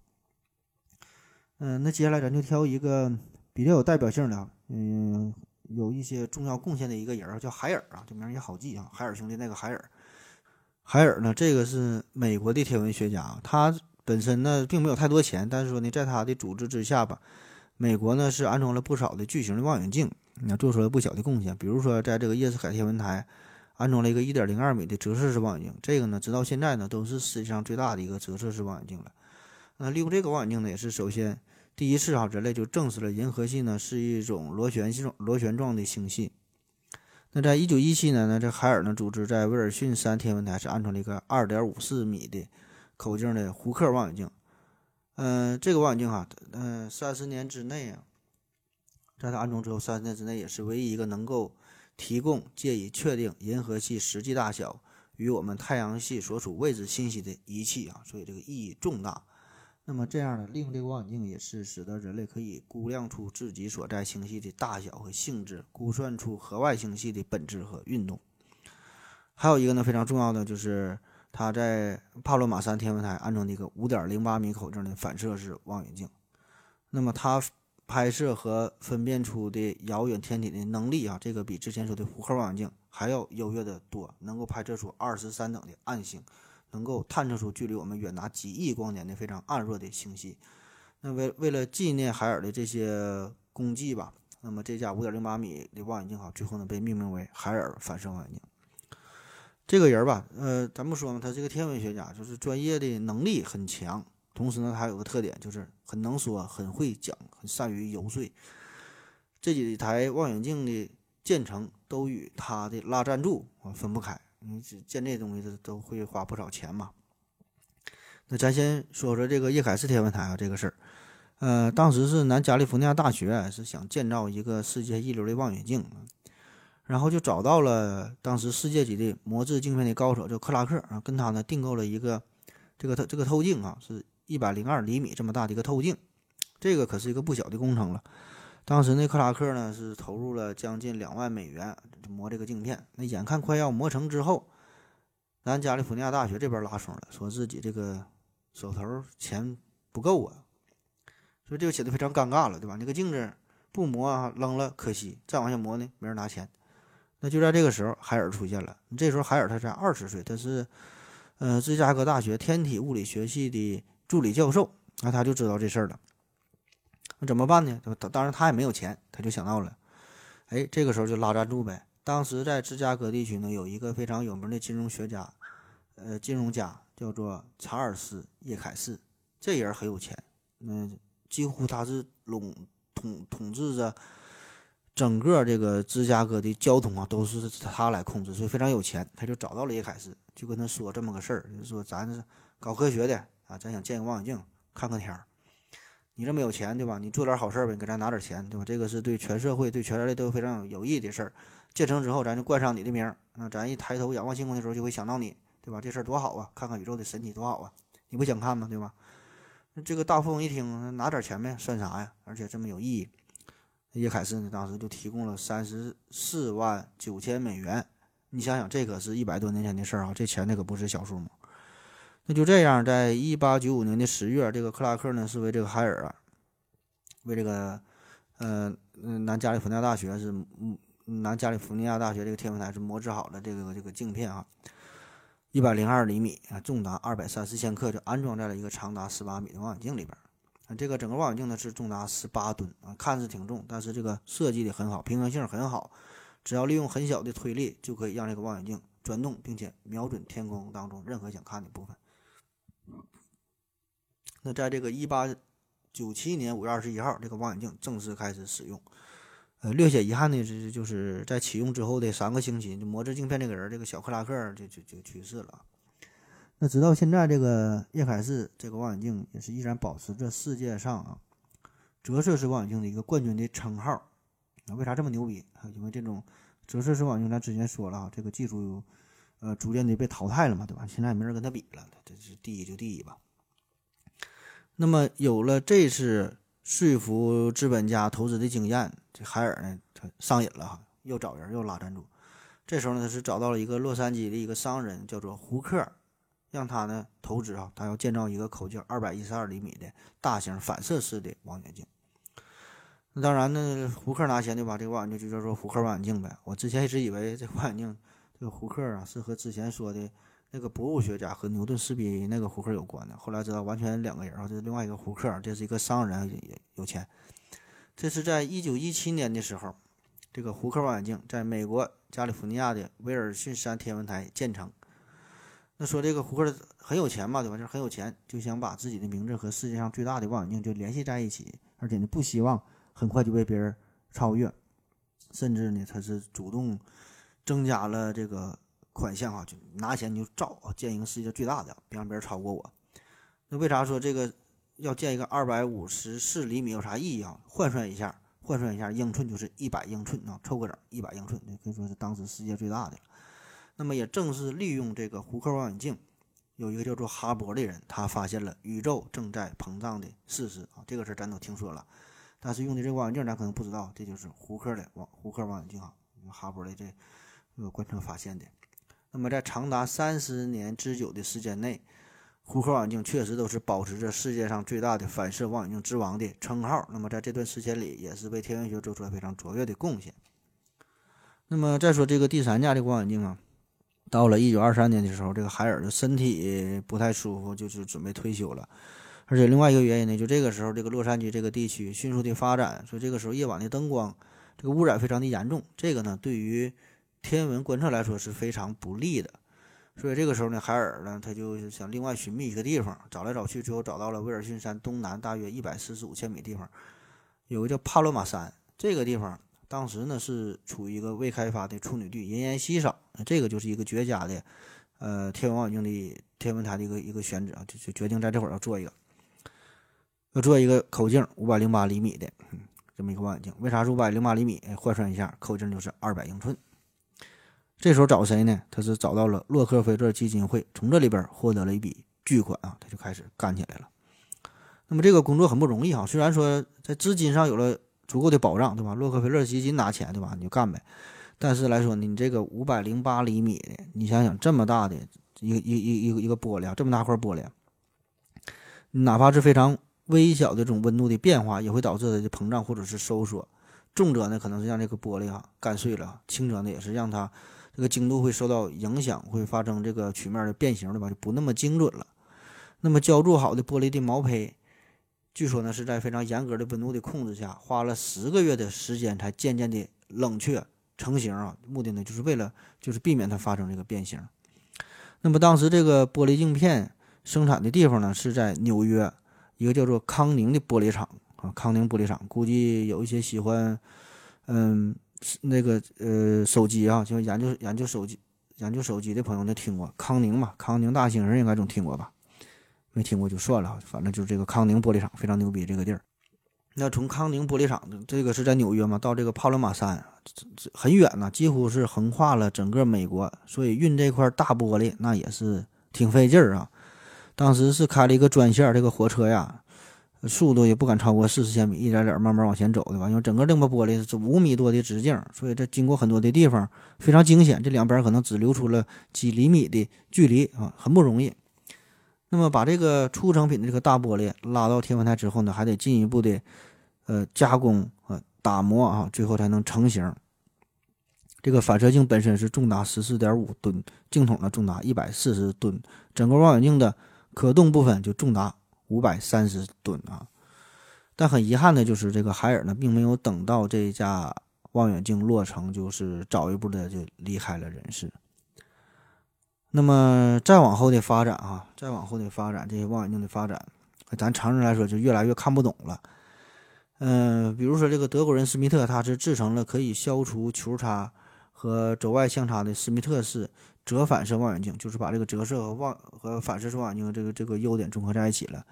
嗯，那接下来咱就挑一个比较有代表性的，嗯。有一些重要贡献的一个人儿叫海尔啊，这名也好记啊，海尔兄弟那个海尔。海尔呢，这个是美国的天文学家，他本身呢并没有太多钱，但是说呢，在他的组织之下吧，美国呢是安装了不少的巨型的望远镜，那做出了不小的贡献。比如说，在这个叶斯凯天文台安装了一个一点零二米的折射式望远镜，这个呢，直到现在呢都是世界上最大的一个折射式望远镜了。那利用这个望远镜呢，也是首先。第一次啊，人类就证实了银河系呢是一种螺旋状螺旋状的星系。那在一九一七年呢，这海尔呢组织在威尔逊山天文台是安装了一个二点五四米的口径的胡克望远镜。嗯，这个望远镜哈，嗯，三十年之内啊，在它安装之后三十年之内，也是唯一一个能够提供借以确定银河系实际大小与我们太阳系所处位置信息的仪器啊，所以这个意义重大。那么这样呢，利用这个望远镜也是使得人类可以估量出自己所在星系的大小和性质，估算出河外星系的本质和运动。还有一个呢，非常重要的就是他在帕洛马山天文台安装的一个五点零八米口径的反射式望远镜。那么它拍摄和分辨出的遥远天体的能力啊，这个比之前说的胡克望远镜还要优越的多，能够拍摄出二十三等的暗星。能够探测出距离我们远达几亿光年的非常暗弱的星系。那为为了纪念海尔的这些功绩吧，那么这架五点零八米的望远镜哈，最后呢被命名为海尔反射望远镜。这个人吧，呃，咱不说嘛，他是个天文学家，就是专业的能力很强，同时呢，他有个特点，就是很能说，很会讲，很善于游说。这几台望远镜的建成都与他的拉赞助啊分不开。你这建这东西都都会花不少钱嘛。那咱先说说这个叶凯士天文台啊这个事儿，呃，当时是南加利福尼亚大学是想建造一个世界一流的望远镜，然后就找到了当时世界级的磨制镜片的高手，叫克拉克啊，跟他呢订购了一个这个透这个透镜啊，是一百零二厘米这么大的一个透镜，这个可是一个不小的工程了。当时那克拉克呢是投入了将近两万美元磨这个镜片，那眼看快要磨成之后，咱加利福尼亚大学这边拉风了，说自己这个手头钱不够啊，所以这个显得非常尴尬了，对吧？那个镜子不磨啊，扔了可惜，再往下磨呢没人拿钱。那就在这个时候，海尔出现了。这时候海尔他才二十岁，他是呃芝加哥大学天体物理学系的助理教授，那他就知道这事儿了。那怎么办呢？当然他也没有钱，他就想到了，哎，这个时候就拉赞助呗。当时在芝加哥地区呢，有一个非常有名的金融学家，呃，金融家叫做查尔斯·叶凯士，这人很有钱，嗯，几乎他是垄统统治着整个这个芝加哥的交通啊，都是他来控制，所以非常有钱。他就找到了叶凯士，就跟他说这么个事儿，就是说咱是搞科学的啊，咱想建个望远镜看看天儿。你这么有钱，对吧？你做点好事儿呗，你给咱拿点钱，对吧？这个是对全社会、对全人类都非常有益的事儿。建成之后，咱就冠上你的名儿，那咱一抬头仰望星空的时候，就会想到你，对吧？这事儿多好啊！看看宇宙的神奇多好啊！你不想看吗？对吧？这个大富翁一听，拿点钱呗，算啥呀？而且这么有意义。叶凯士呢，当时就提供了三十四万九千美元。你想想，这可是一百多年前的事儿啊，这钱那可不是小数目。那就这样，在一八九五年的十月，这个克拉克呢是为这个海尔啊，为这个，呃，南加利福尼亚大学是，嗯，南加利福尼亚大学这个天文台是磨制好了这个这个镜片啊，一百零二厘米啊，重达二百三十千克，就安装在了一个长达十八米的望远镜里边。啊，这个整个望远镜呢是重达十八吨啊，看似挺重，但是这个设计的很好，平衡性很好，只要利用很小的推力就可以让这个望远镜转动，并且瞄准天空当中任何想看的部分。那在这个一八九七年五月二十一号，这个望远镜正式开始使用。呃，略显遗憾的是，就是在启用之后的三个星期，就磨制镜片这个人，这个小克拉克就就就去世了。那直到现在，这个叶凯士这个望远镜也是依然保持着世界上啊折射式望远镜的一个冠军的称号。那为啥这么牛逼？因为这种折射式望远镜，咱之前说了啊，这个技术呃逐渐的被淘汰了嘛，对吧？现在也没人跟他比了，这是第一就第一吧。那么有了这次说服资本家投资的经验，这海尔呢，他上瘾了哈，又找人又拉赞助。这时候呢，他是找到了一个洛杉矶的一个商人，叫做胡克，让他呢投资啊，他要建造一个口径二百一十二厘米的大型反射式的望远镜。那当然呢，胡克拿钱就把这个望远镜就叫做胡克望远镜呗。我之前一直以为这望远镜，这个胡克啊，是和之前说的。那个博物学家和牛顿斯比那个胡克有关的，后来知道完全两个人啊，这是另外一个胡克，这是一个商人，也有钱。这是在一九一七年的时候，这个胡克望远镜在美国加利福尼亚的威尔逊山天文台建成。那说这个胡克很有钱嘛，对吧？就是很有钱，就想把自己的名字和世界上最大的望远镜就联系在一起，而且呢不希望很快就被别人超越，甚至呢他是主动增加了这个。款项啊，就拿钱你就造啊，建一个世界最大的，别让别人超过我。那为啥说这个要建一个二百五十四厘米有啥意义啊？换算一下，换算一下，英寸就是一百英寸啊，凑个整，一百英寸，可以说是当时世界最大的了。那么也正是利用这个胡克望远镜，有一个叫做哈勃的人，他发现了宇宙正在膨胀的事实啊，这个事儿咱都听说了，但是用的这个望远镜咱可能不知道，这就是胡克的望胡克望远镜啊，哈勃的这个观测发现的。那么，在长达三十年之久的时间内，胡克望远镜确实都是保持着世界上最大的反射望远镜之王的称号。那么，在这段时间里，也是为天文学做出了非常卓越的贡献。那么，再说这个第三架的望远镜啊，到了一九二三年的时候，这个海尔的身体不太舒服，就是准备退休了。而且，另外一个原因呢，就这个时候，这个洛杉矶这个地区迅速的发展，所以这个时候夜晚的灯光这个污染非常的严重。这个呢，对于天文观测来说是非常不利的，所以这个时候呢，海尔呢，他就想另外寻觅一个地方，找来找去，最后找到了威尔逊山东南大约一百四十五千米地方，有个叫帕罗马山，这个地方当时呢是处于一个未开发的处女地，人烟稀少，这个就是一个绝佳的，呃，天文望远镜的天文台的一个一个选址啊，就就决定在这会儿要做一个，要做一个口径五百零八厘米的，这么一个望远镜。为啥是五百零八厘米？换算一下，口径就是二百英寸。这时候找谁呢？他是找到了洛克菲勒基金会，从这里边获得了一笔巨款啊，他就开始干起来了。那么这个工作很不容易哈，虽然说在资金上有了足够的保障，对吧？洛克菲勒基金拿钱，对吧？你就干呗。但是来说，你这个五百零八厘米的，你想想这么大的一个一一一个一个玻璃啊，这么大块玻璃，哪怕是非常微小的这种温度的变化，也会导致它的膨胀或者是收缩。重则呢，可能是让这个玻璃啊干碎了；轻则呢，也是让它。这个精度会受到影响，会发生这个曲面的变形，对吧？就不那么精准了。那么浇铸好的玻璃的毛坯，据说呢是在非常严格的温度的控制下，花了十个月的时间才渐渐的冷却成型啊。目的呢就是为了就是避免它发生这个变形。那么当时这个玻璃镜片生产的地方呢是在纽约一个叫做康宁的玻璃厂啊，康宁玻璃厂。估计有一些喜欢，嗯。那个呃，手机啊，就研究研究手机、研究手机的朋友，都听过康宁嘛？康宁大兴人应该总听过吧？没听过就算了，反正就是这个康宁玻璃厂非常牛逼，这个地儿。那从康宁玻璃厂，这个是在纽约嘛？到这个帕罗马山，这这很远呐，几乎是横跨了整个美国，所以运这块大玻璃那也是挺费劲儿啊。当时是开了一个专线，这个火车呀。速度也不敢超过四十千米，一点点慢慢往前走的吧。因为整个这么玻璃是五米多的直径，所以这经过很多的地方非常惊险。这两边可能只留出了几厘米的距离啊，很不容易。那么把这个出成品的这个大玻璃拉到天文台之后呢，还得进一步的呃加工啊打磨啊，最后才能成型。这个反射镜本身是重达十四点五吨，镜筒呢重达一百四十吨，整个望远镜的可动部分就重达。五百三十吨啊！但很遗憾的就是，这个海尔呢，并没有等到这一架望远镜落成，就是早一步的就离开了人世。那么再往后的发展啊，再往后的发展，这些望远镜的发展，咱常人来说就越来越看不懂了。嗯，比如说这个德国人施密特，他是制成了可以消除球差和轴外相差的施密特式。折反射望远镜就是把这个折射和望和反射望远镜这个这个优点综合在一起了。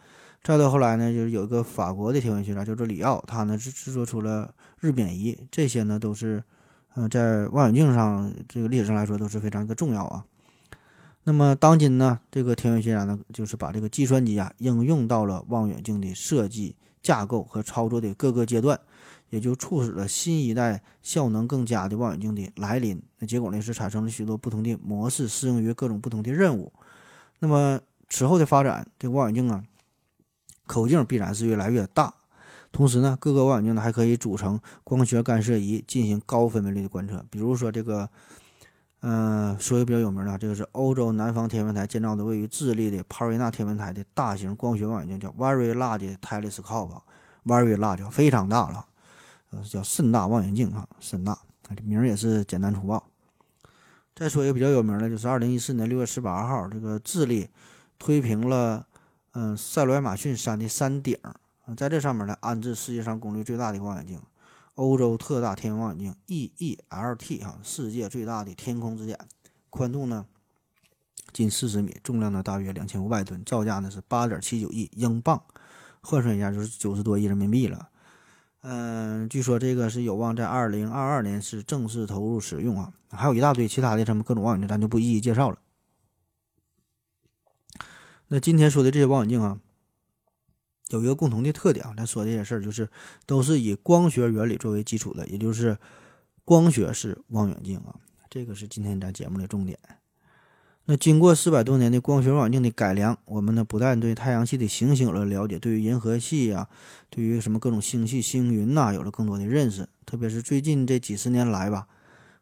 再到后来呢，就是有一个法国的天文学家叫做里奥，他呢制制作出了日冕仪，这些呢都是，呃，在望远镜上这个历史上来说都是非常的重要啊。那么当今呢，这个天文学家呢就是把这个计算机啊应用到了望远镜的设计、架构和操作的各个阶段。也就促使了新一代效能更佳的望远镜的来临。那结果呢是产生了许多不同的模式，适用于各种不同的任务。那么此后的发展，这个望远镜啊，口径必然是越来越大。同时呢，各个望远镜呢还可以组成光学干涉仪进行高分辨率的观测。比如说这个，嗯，说一个比较有名的，这个是欧洲南方天文台建造的位于智利的帕瑞纳天文台的大型光学望远镜，叫 Very Large Telescope。Very Large 非常大了。呃，叫甚大望远镜啊，甚大，这名儿也是简单粗暴。再说一个比较有名的，就是二零一四年六月十八号，这个智利推平了嗯塞罗亚马逊山的山顶，在这上面呢安置世界上功率最大的望远镜——欧洲特大天文望远镜 EELT 哈，世界最大的天空之眼，宽度呢近四十米，重量呢大约两千五百吨，造价呢是八点七九亿英镑，换算一下就是九十多亿人民币了。嗯，据说这个是有望在二零二二年是正式投入使用啊，还有一大堆其他的什么各种望远镜，咱就不一一介绍了。那今天说的这些望远镜啊，有一个共同的特点啊，咱说这些事儿就是都是以光学原理作为基础的，也就是光学式望远镜啊，这个是今天咱节目的重点。那经过四百多年的光学望远镜的改良，我们呢不但对太阳系的行星有了了解，对于银河系呀，对于什么各种星系、星云呐，有了更多的认识。特别是最近这几十年来吧，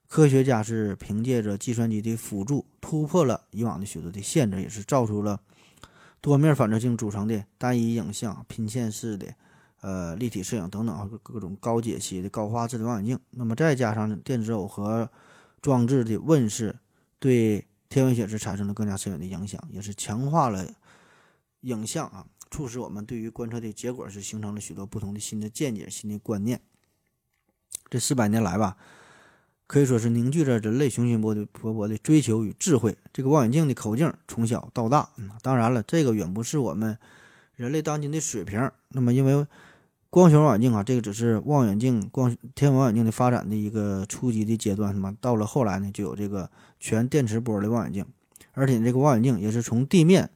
科学家是凭借着计算机的辅助，突破了以往的许多的限制，也是造出了多面反射镜组成的单一影像、拼线式的呃立体摄影等等啊各各种高解析的高画质的望远镜。那么再加上电子耦合装置的问世，对天文显示产生了更加深远的影响，也是强化了影像啊，促使我们对于观测的结果是形成了许多不同的新的见解、新的观念。这四百年来吧，可以说是凝聚着人类雄心勃勃勃的追求与智慧。这个望远镜的口径从小到大，嗯，当然了，这个远不是我们人类当今的水平。那么，因为光学望远镜啊，这个只是望远镜光天文望远镜的发展的一个初级的阶段，那么？到了后来呢，就有这个全电磁波的望远镜，而且这个望远镜也是从地面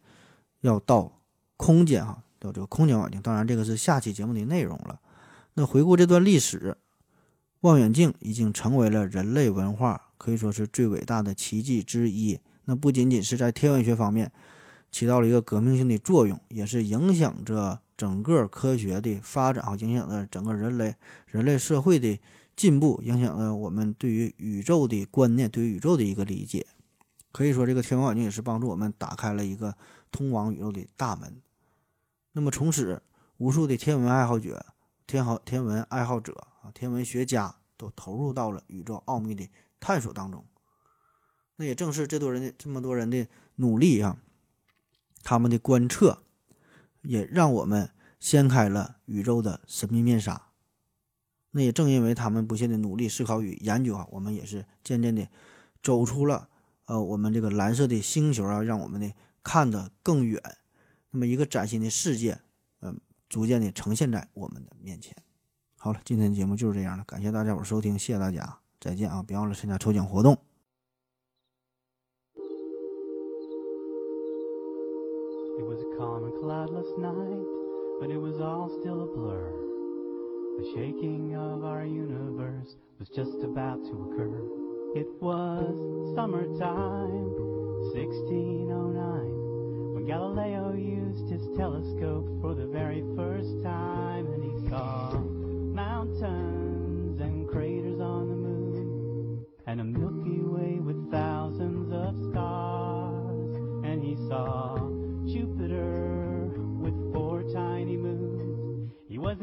要到空间哈，到这个空间望远镜。当然，这个是下期节目的内容了。那回顾这段历史，望远镜已经成为了人类文化可以说是最伟大的奇迹之一。那不仅仅是在天文学方面起到了一个革命性的作用，也是影响着。整个科学的发展，啊，影响着整个人类人类社会的进步，影响了我们对于宇宙的观念，对于宇宙的一个理解。可以说，这个天文望远镜也是帮助我们打开了一个通往宇宙的大门。那么，从此，无数的天文爱好者、天好天文爱好者啊，天文学家都投入到了宇宙奥秘的探索当中。那也正是这多人的这么多人的努力啊，他们的观测。也让我们掀开了宇宙的神秘面纱。那也正因为他们不懈的努力思考与研究啊，我们也是渐渐的走出了呃我们这个蓝色的星球啊，让我们呢看得更远。那么一个崭新的世界，嗯，逐渐的呈现在我们的面前。好了，今天的节目就是这样了，感谢大家伙收听，谢谢大家，再见啊！别忘了参加抽奖活动。It was a calm and cloudless night, but it was all still a blur. The shaking of our universe was just about to occur. It was summertime, 1609, when Galileo used his telescope for the very first time, and he saw mountains and craters on the moon, and a Milky Way with thousands of stars, and he saw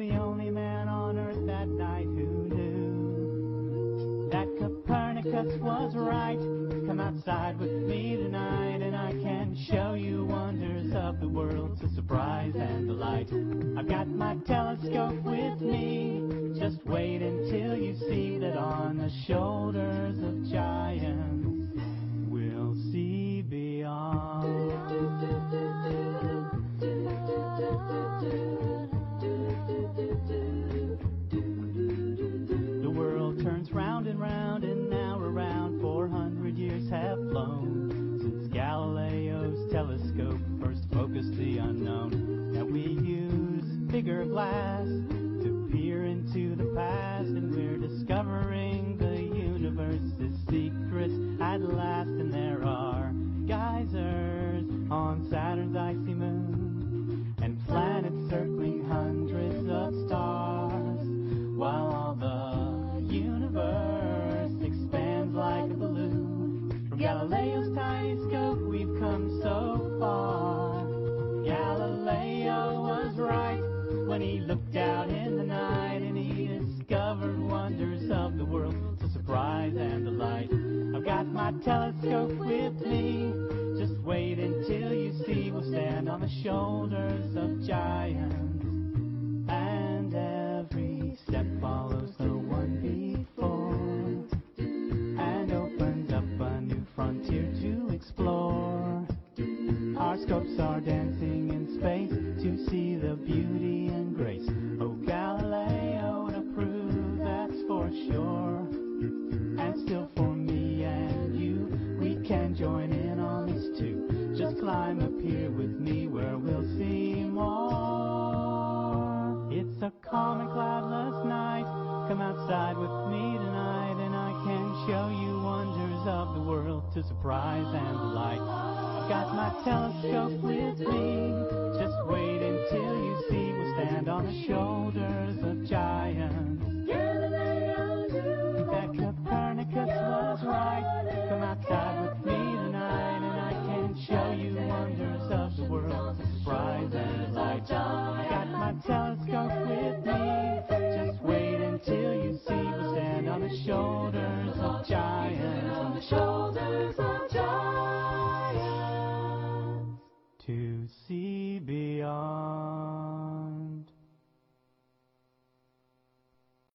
the only man on earth that night who knew that Copernicus was right. Come outside with me tonight and I can show you wonders of the world to surprise and delight. I've got my telescope with me. Just wait until you see that on the shoulders of giants we'll see beyond. Bigger glass to peer into the past,